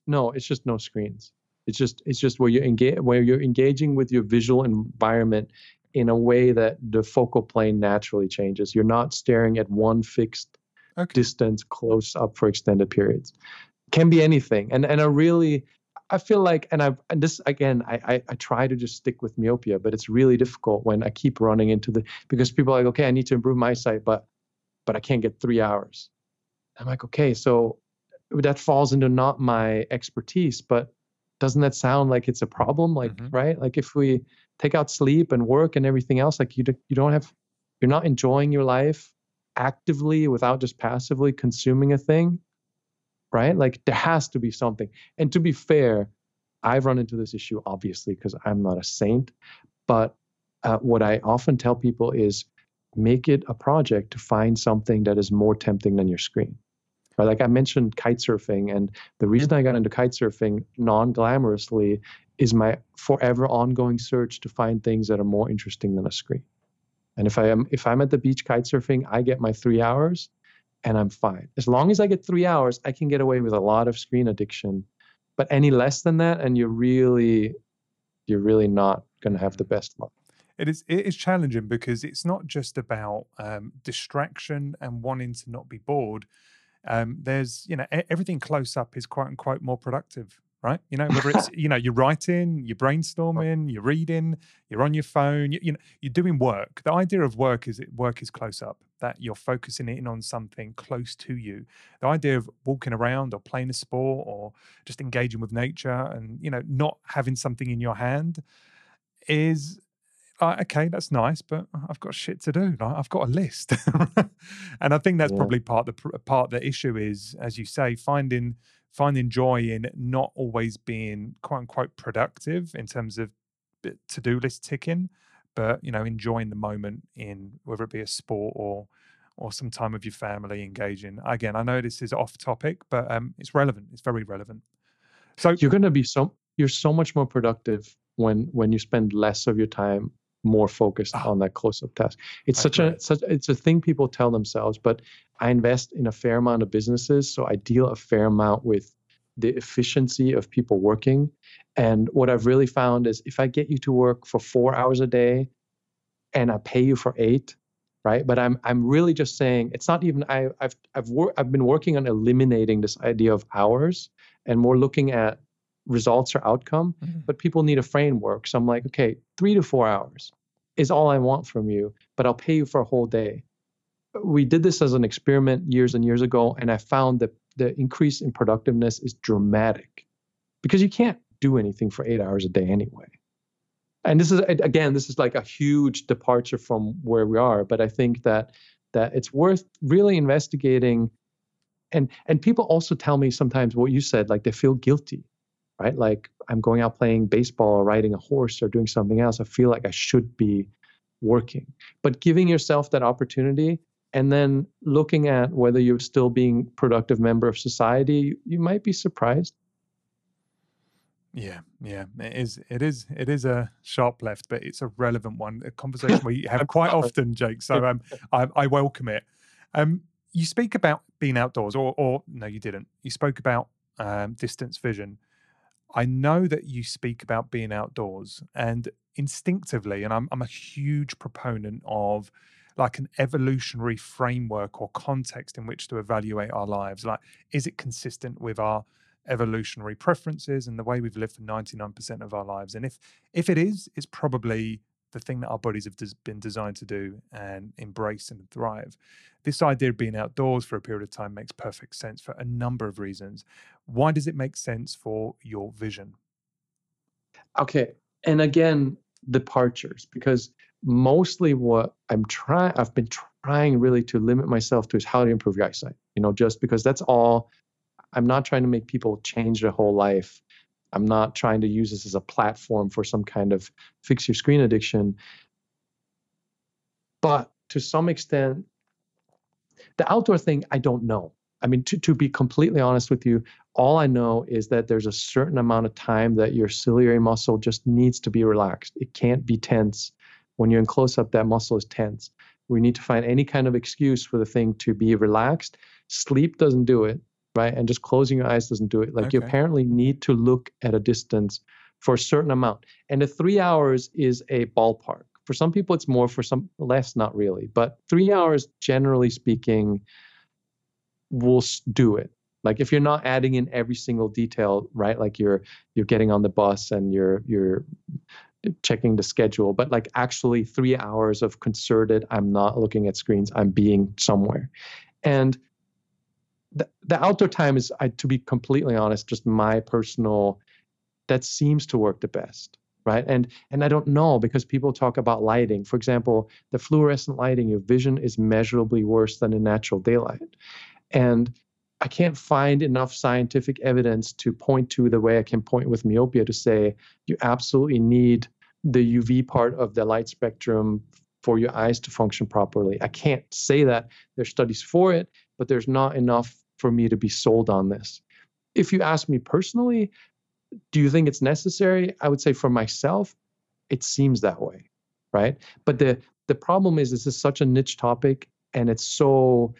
No, it's just no screens. It's just it's just where you engage where you're engaging with your visual environment in a way that the focal plane naturally changes. You're not staring at one fixed Okay. distance close up for extended periods. Can be anything. And and I really I feel like and I've and this again I, I I try to just stick with myopia, but it's really difficult when I keep running into the because people are like, okay, I need to improve my sight, but but I can't get three hours. I'm like, okay, so that falls into not my expertise, but doesn't that sound like it's a problem? Like, Mhm. right? Like if we take out sleep and work and everything else, like you do, you don't have, you're not enjoying your life actively without just passively consuming a thing, right? Like there has to be something. And to be fair, I've run into this issue obviously because I'm not a saint, but uh, what I often tell people is make it a project to find something that is more tempting than your screen. Right? Like I mentioned kite surfing, and the reason I got into kite surfing non-glamorously is my forever ongoing search to find things that are more interesting than a screen. And if I am if I'm at the beach kite surfing, I get my three hours and I'm fine. As long as I get three hours, I can get away with a lot of screen addiction. But any less than that, and you're really you're really not gonna have the best luck. It is it is challenging because it's not just about um, distraction and wanting to not be bored. Um, there's you know everything close up is quote unquote more productive, right? You know whether it's you know you're writing, you're brainstorming, you're reading, you're on your phone, you, you know you're doing work. The idea of work is it work is close up that you're focusing in on something close to you. The idea of walking around or playing a sport or just engaging with nature and you know not having something in your hand is like, okay, that's nice, but I've got shit to do. Like, I've got a list, and I think that's Yeah. probably part the part of the issue is, as you say, finding finding joy in not always being quote unquote productive in terms of eh, to do list ticking, but you know, enjoying the moment in whether it be a sport or or some time with your family engaging. Again, I know this is off topic, but um, it's relevant. It's very relevant. So you're going to be so you're so much more productive when when you spend less of your time more focused Ah. on that close-up task it's I such agree. a such it's a thing people tell themselves but i invest in a fair amount of businesses so i deal a fair amount with the efficiency of people working. And what i've really found is if i get you to work for four hours a day and i pay you for eight right? But i'm i'm really just saying it's not even I, i've i've wor- i've been working on eliminating this idea of hours and more looking at results or outcome. Mhm. but people need a framework. So i'm like okay three to four hours is all i want from you but i'll pay you for a whole day. We did this as an experiment years and years ago and i found that the increase in productiveness is dramatic because you can't do anything for eight hours a day anyway. And this is again this is like a huge departure from where we are but i think that that it's worth really investigating. And and people also tell me sometimes what you said like they feel guilty right? Like i'm going out playing baseball or riding a horse or doing something else. I feel like i should be working. But giving yourself that opportunity and then looking at whether you're still being productive member of society you might be surprised Yeah, yeah, it is. It is. It is a sharp left, but it's a relevant one. A conversation we have quite often, Jake. So um, I, I welcome it. Um, you speak about being outdoors, or or no, you didn't. You spoke about um, distance vision. I know that you speak about being outdoors and instinctively, and I'm, I'm a huge proponent of like an evolutionary framework or context in which to evaluate our lives. Like, is it consistent with our evolutionary preferences and the way we've lived for 99% of our lives? And if if it is, it's probably the thing that our bodies have been designed to do and embrace and thrive. This idea of being outdoors for a period of time makes perfect sense for a number of reasons. Why does it make sense for your vision? Okay. And again, departures, because mostly what I'm trying, I've been trying really to limit myself to is how to improve your eyesight, you know, just because that's all. I'm not trying to make people change their whole life. I'm not trying to use this as a platform for some kind of fix your screen addiction. But to some extent, the outdoor thing, I don't know. I mean, to, to be completely honest with you, all I know is that there's a certain amount of time that your ciliary muscle just needs to be relaxed. It can't be tense. When you're in close up, that muscle is tense. We need to find any kind of excuse for the thing to be relaxed. Sleep doesn't do it right? And just closing your eyes doesn't do it. Like okay. you apparently need to look at a distance for a certain amount. And the three hours is a ballpark. For some people, it's more, for some less, not really. But three hours, generally speaking, will do it. Like if you're not adding in every single detail, right? Like you're you're getting on the bus and you're you're checking the schedule, but like actually three hours of concerted, I'm not looking at screens, I'm being somewhere. And the, the outdoor time is I, to be completely honest just my personal that seems to work the best right? And and i don't know because people talk about lighting. For example the fluorescent lighting your vision is measurably worse than in natural daylight. And i can't find enough scientific evidence to point to the way i can point with myopia to say you absolutely need the uv part of the light spectrum for your eyes to function properly i can't say that there's studies for it but there's not enough for me to be sold on this. If you ask me personally, do you think it's necessary? I would say for myself, it seems that way, right? But the the problem is this is such a niche topic and it's so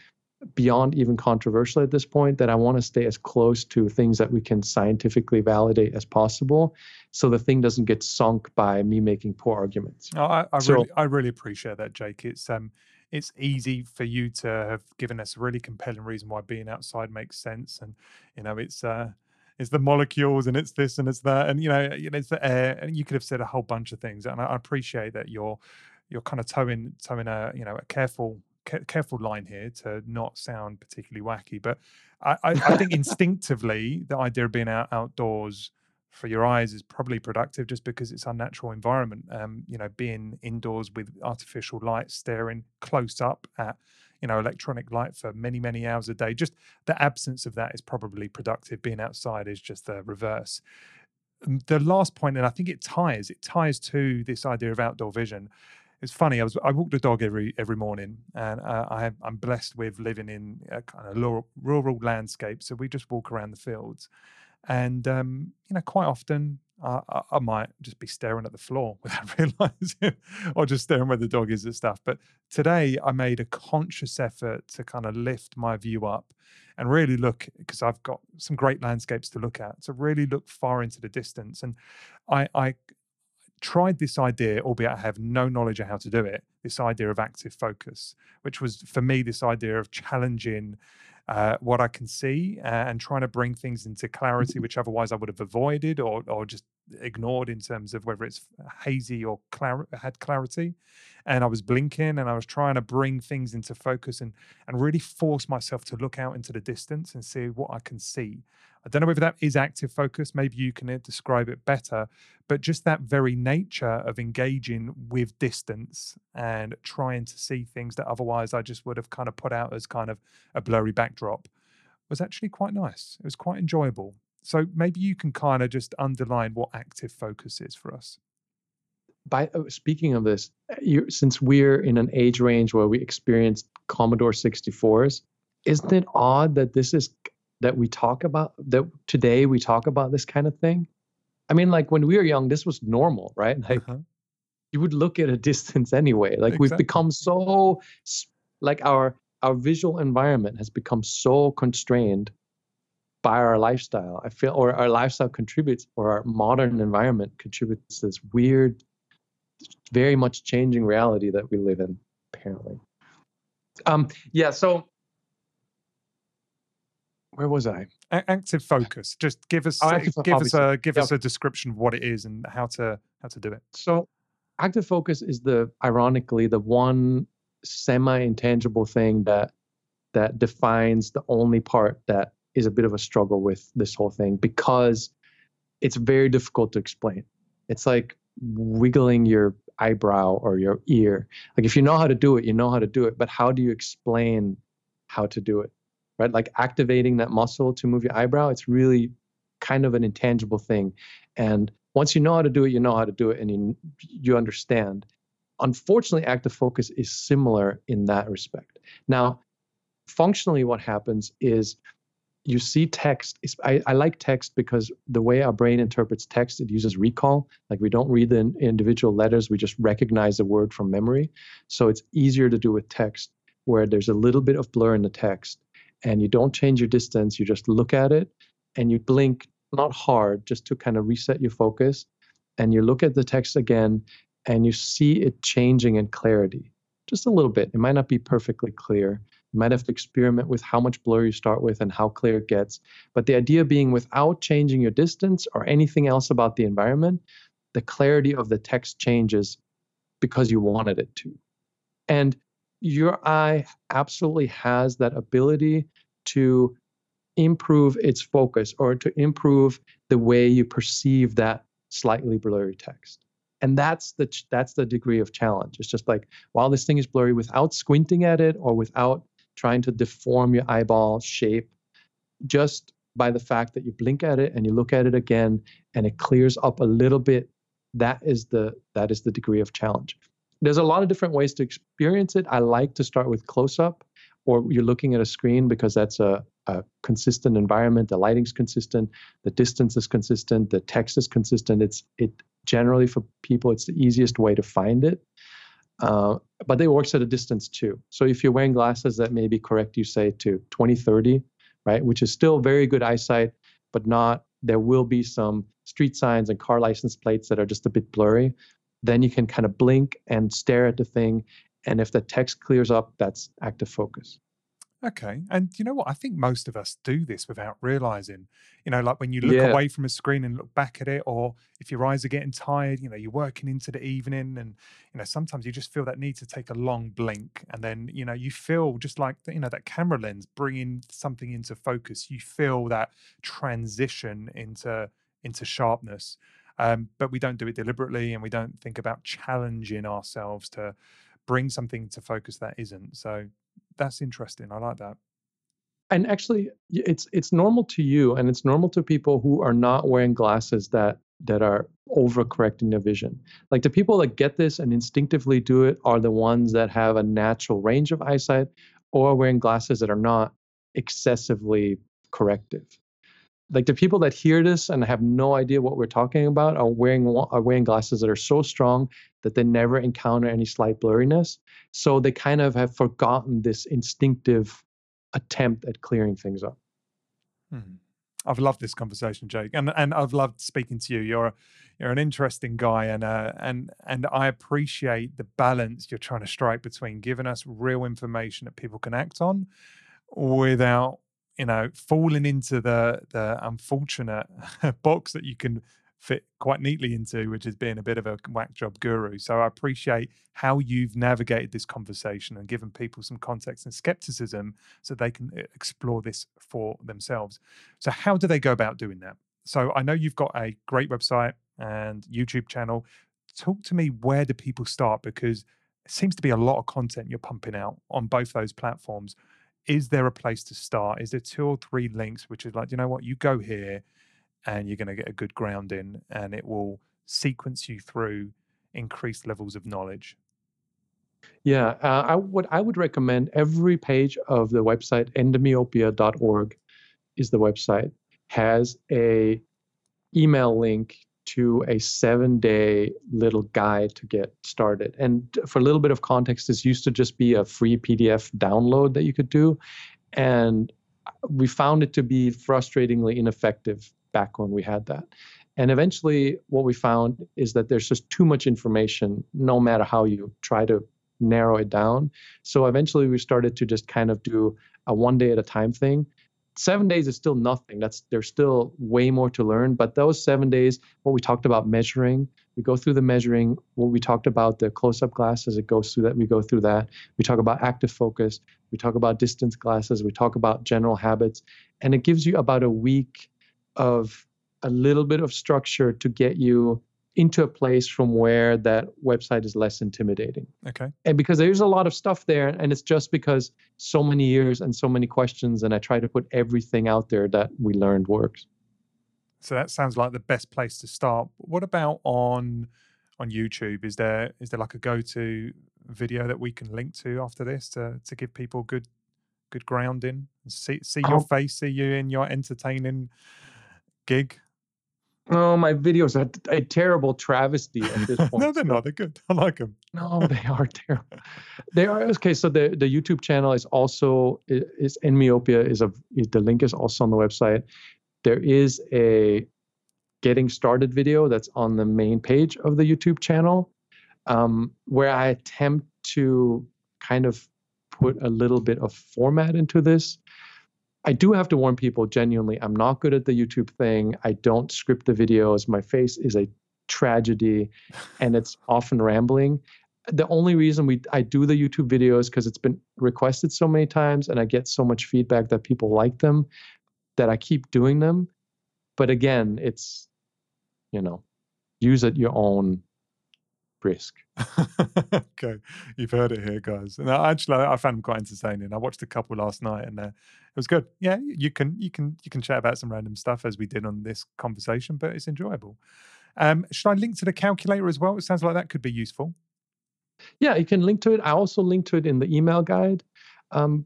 beyond even controversial at this point that I want to stay as close to things that we can scientifically validate as possible, so the thing doesn't get sunk by me making poor arguments. Oh, I, I so, really, I really appreciate that, Jake. It's um, it's easy for you to have given us a really compelling reason why being outside makes sense, and you know, it's uh, it's the molecules and it's this and it's that, and you know, it's the air, and you could have said a whole bunch of things, and I, I appreciate that you're you're kind of toeing toeing a you know a careful careful line here to not sound particularly wacky, but I, I, I think instinctively the idea of being out outdoors for your eyes is probably productive just because it's unnatural environment. Um, you know, being indoors with artificial light, staring close up at you know electronic light for many many hours a day. Just the absence of that is probably productive. Being outside is just the reverse. The last point, and I think it ties it ties to this idea of outdoor vision. It's funny. I was I walk the dog every every morning, and uh, I I'm blessed with living in a kind of rural, rural landscape. So we just walk around the fields and um, you know, quite often uh, I, I, might just be staring at the floor without realizing, or just staring where the dog is and stuff. But today, I made a conscious effort to kind of lift my view up and really look because I've got some great landscapes to look at. To really look far into the distance, and I, I tried this idea, albeit I have no knowledge of how to do it. This idea of active focus, which was for me this idea of challenging uh, what I can see uh, and trying to bring things into clarity, mm-hmm. which otherwise I would have avoided or, or just ignored in terms of whether it's hazy or clar- had clarity. And I was blinking and I was trying to bring things into focus and, and really force myself to look out into the distance and see what I can see. I don't know whether that is active focus. Maybe you can uh, describe it better, but just that very nature of engaging with distance and trying to see things that otherwise I just would have kind of put out as kind of a blurry backdrop was actually quite nice. It was quite enjoyable. So maybe you can kind of just underline what active focus is for us. By uh, speaking of this, uh, you, since we're in an age range where we experienced Commodore 64s, isn't it odd that this is that we talk about that today we talk about this kind of thing i mean like when we were young this was normal right like uh-huh. you would look at a distance anyway like exactly. we've become so like our our visual environment has become so constrained by our lifestyle. I feel, or our lifestyle contributes, or our modern environment contributes to this weird, very much changing reality that we live in, apparently. Um, yeah, so where was I? A- active focus. Just give us Oh, give us a give Yeah. us a description of what it is and how to how to do it. So, active focus is the ironically the one semi-intangible thing that that defines the only part that is a bit of a struggle with this whole thing because it's very difficult to explain. It's like wiggling your eyebrow or your ear. Like if you know how to do it, you know how to do it, but how do you explain how to do it? Right? Like activating that muscle to move your eyebrow, it's really kind of an intangible thing. And once you know how to do it, you know how to do it and you you understand. Unfortunately, active focus is similar in that respect. Now, functionally what happens is you see text I, I like text because the way our brain interprets text it uses recall. Like we don't read the in- individual letters we just recognize the word from memory. So it's easier to do with text where there's a little bit of blur in the text and you don't change your distance you just look at it and you blink not hard just to kind of reset your focus and you look at the text again and you see it changing in clarity just a little bit. It might not be perfectly clear might have to experiment with how much blur you start with and how clear it gets. But the idea being without changing your distance or anything else about the environment, the clarity of the text changes because you wanted it to. And your eye absolutely has that ability to improve its focus or to improve the way you perceive that slightly blurry text. And that's the that's the degree of challenge. It's just like while this thing is blurry without squinting at it or without trying to deform your eyeball shape, just by the fact that you blink at it and you look at it again and it clears up a little bit, that is the that is the degree of challenge. There's a lot of different ways to experience it. I like to start with close up or you're looking at a screen because that's a, a consistent environment. The lighting's consistent, the distance is consistent, the text is consistent. It's it generally for people it's the easiest way to find it. Uh, but it works at a distance too. So if you're wearing glasses that maybe correct you say to 2030, right, which is still very good eyesight, but not there will be some street signs and car license plates that are just a bit blurry. Then you can kind of blink and stare at the thing, and if the text clears up, that's active focus. Okay. And you know what? I think most of us do this without realizing. You know, like when you look Yeah. away from a screen and look back at it, or if your eyes are getting tired, you know, you're working into the evening and, you know, sometimes you just feel that need to take a long blink. And then, you know, you feel just like, you know, that camera lens bringing something into focus. You feel that transition into into sharpness. Um, but we don't do it deliberately and we don't think about challenging ourselves to bring something to focus that isn't. So that's interesting. I like that. And actually, it's it's normal to you, and it's normal to people who are not wearing glasses that that are overcorrecting their vision. Like the people that get this and instinctively do it are the ones that have a natural range of eyesight, or wearing glasses that are not excessively corrective. Like the people that hear this and have no idea what we're talking about are wearing are wearing glasses that are so strong that they never encounter any slight blurriness. So they kind of have forgotten this instinctive attempt at clearing things up. Hmm. I've loved this conversation, Jake, and and I've loved speaking to you. You're you're an interesting guy, and uh, and and I appreciate the balance you're trying to strike between giving us real information that people can act on, without you know falling into the the unfortunate box that you can fit quite neatly into, which is being a bit of a whack job guru. So I appreciate how you've navigated this conversation and given people some context and skepticism so they can uh, explore this for themselves. So, how do they go about doing that? So, I know you've got a great website and YouTube channel. Talk to me where do people start? Because it seems to be a lot of content you're pumping out on both those platforms. Is there a place to start? Is there two or three links which is like, you know what, you go here and you're going to get a good grounding and it will sequence you through increased levels of knowledge? Yeah, uh, I would I would recommend every page of the website endmyopia.org is the website has a email link to a seven day little guide to get started. And for a little bit of context, this used to just be a free PDF download that you could do, and we found it to be frustratingly ineffective back when we had that. And eventually, what we found is that there's just too much information, no matter how you try to narrow it down. So eventually, we started to just kind of do a one day at a time thing. Seven days is still nothing. That's there's still way more to learn. But those seven days, what we talked about measuring, we go through the measuring. What we talked about the close-up glasses, it goes through that. We go through that. We talk about active focus. We talk about distance glasses. We talk about general habits, and it gives you about a week of a little bit of structure to get you into a place from where that website is less intimidating. Okay. And because there's a lot of stuff there, and it's just because so many years and so many questions, and I try to put everything out there that we learned works. So that sounds like the best place to start. What about on on YouTube? Is there is there like a go to video that we can link to after this to to give people good good grounding? See see your Oh. face, see you in your entertaining gig. Oh, my videos are a terrible travesty at this point. no, they're not. They're good. I like them. No, they are terrible. They are okay. So the the YouTube channel is also is endmyopia is a is, the link is also on the website. There is a getting started video that's on the main page of the YouTube channel, um, where I attempt to kind of put a little bit of format into this. I do have to warn people genuinely, I'm not good at the YouTube thing. I don't script the videos. My face is a tragedy and it's often rambling. The only reason we I do the YouTube videos because it's been requested so many times and I get so much feedback that people like them that I keep doing them. But again, it's you know, use at your own risk. okay, you've heard it here, guys. And I- actually, I found them quite entertaining. I watched a couple last night, and uh, it was good. Yeah, you can you can you can chat about some random stuff as we did on this conversation, but it's enjoyable. Um, should I link to the calculator as well? It sounds like that could be useful. Yeah, you can link to it. I also link to it in the email guide. Um,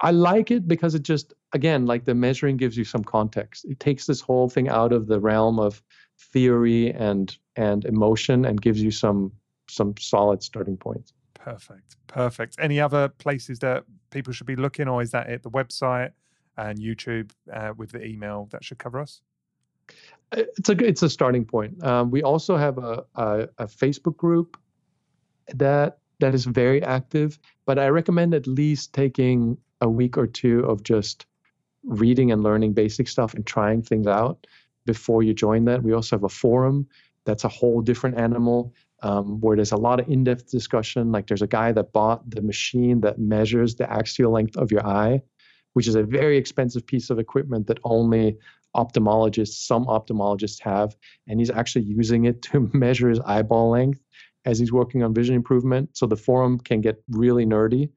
I like it because it just, again, like the measuring gives you some context. It takes this whole thing out of the realm of theory and and emotion and gives you some some solid starting points. Perfect, perfect. Any other places that people should be looking, or is that it? The website and YouTube uh, with the email that should cover us. It's a it's a starting point. Um, we also have a, a a Facebook group that that is very active, but I recommend at least taking a week or two of just reading and learning basic stuff and trying things out before you join that. We also have a forum that's a whole different animal um, where there's a lot of in-depth discussion. Like there's a guy that bought the machine that measures the axial length of your eye, which is a very expensive piece of equipment that only ophthalmologists, some ophthalmologists have, and he's actually using it to measure his eyeball length as he's working on vision improvement. So the forum can get really nerdy,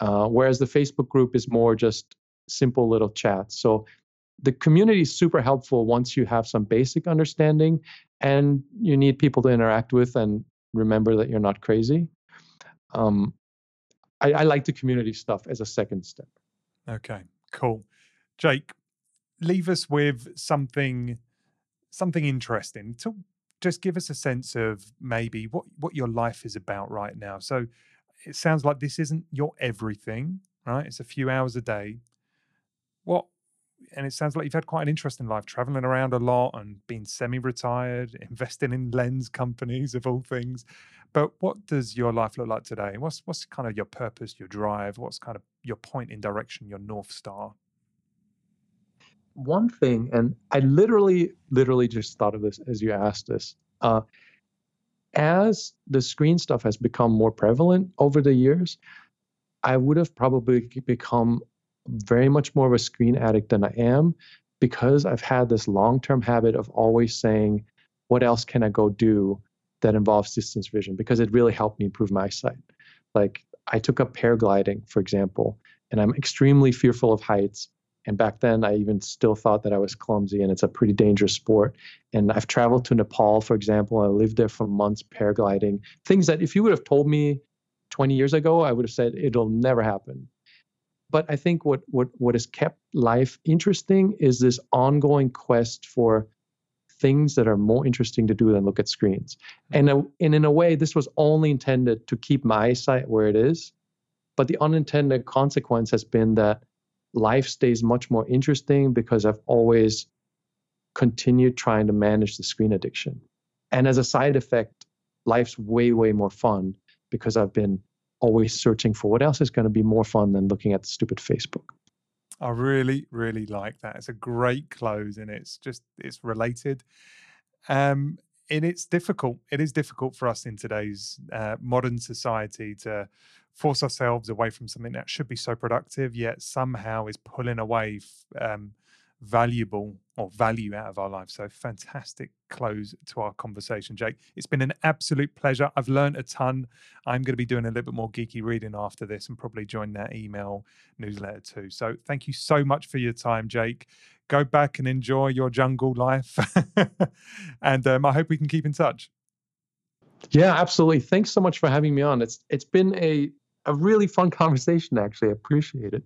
uh, whereas the Facebook group is more just simple little chats. So the community is super helpful once you have some basic understanding and you need people to interact with and remember that you're not crazy. Um, I, I like the community stuff as a second step. Okay, cool. Jake, leave us with something something interesting. To just give us a sense of maybe what what your life is about right now. So it sounds like this isn't your everything, right? It's a few hours a day. What and it sounds like you've had quite an interesting life, traveling around a lot and being semi-retired, investing in lens companies of all things. But what does your life look like today? What's what's kind of your purpose, your drive? What's kind of your point in direction, your north star? one thing, and I literally, literally just thought of this as you asked this. Uh, as the screen stuff has become more prevalent over the years, I would have probably become very much more of a screen addict than I am because I've had this long term habit of always saying, What else can I go do that involves distance vision? Because it really helped me improve my sight. Like I took up paragliding, for example, and I'm extremely fearful of heights. And back then, I even still thought that I was clumsy, and it's a pretty dangerous sport. And I've traveled to Nepal, for example, I lived there for months paragliding. Things that if you would have told me 20 years ago, I would have said it'll never happen. But I think what what what has kept life interesting is this ongoing quest for things that are more interesting to do than look at screens. And, uh, and in a way, this was only intended to keep my eyesight where it is. But the unintended consequence has been that life stays much more interesting because I've always continued trying to manage the screen addiction. And as a side effect, life's way, way more fun because I've been always searching for what else is going to be more fun than looking at the stupid Facebook. I really, really like that. It's a great close and it's just it's related. Um and it's difficult. It is difficult for us in today's uh, modern society to force ourselves away from something that should be so productive, yet somehow is pulling away um, valuable or value out of our lives. So fantastic close to our conversation, Jake. It's been an absolute pleasure. I've learned a ton. I'm going to be doing a little bit more geeky reading after this and probably join that email newsletter too. So thank you so much for your time, Jake. Go back and enjoy your jungle life. and um, I hope we can keep in touch. Yeah, absolutely. Thanks so much for having me on. It's it's been a a really fun conversation actually. I appreciate it.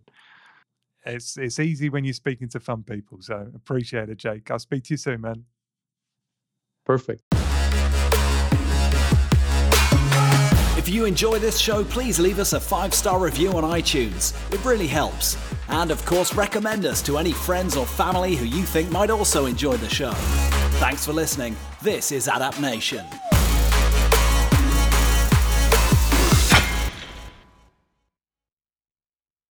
It's it's easy when you're speaking to fun people. So appreciate it, Jake. I'll speak to you soon, man. Perfect. If you enjoy this show, please leave us a five star review on iTunes. It really helps. And of course, recommend us to any friends or family who you think might also enjoy the show. Thanks for listening. This is Adapt Nation.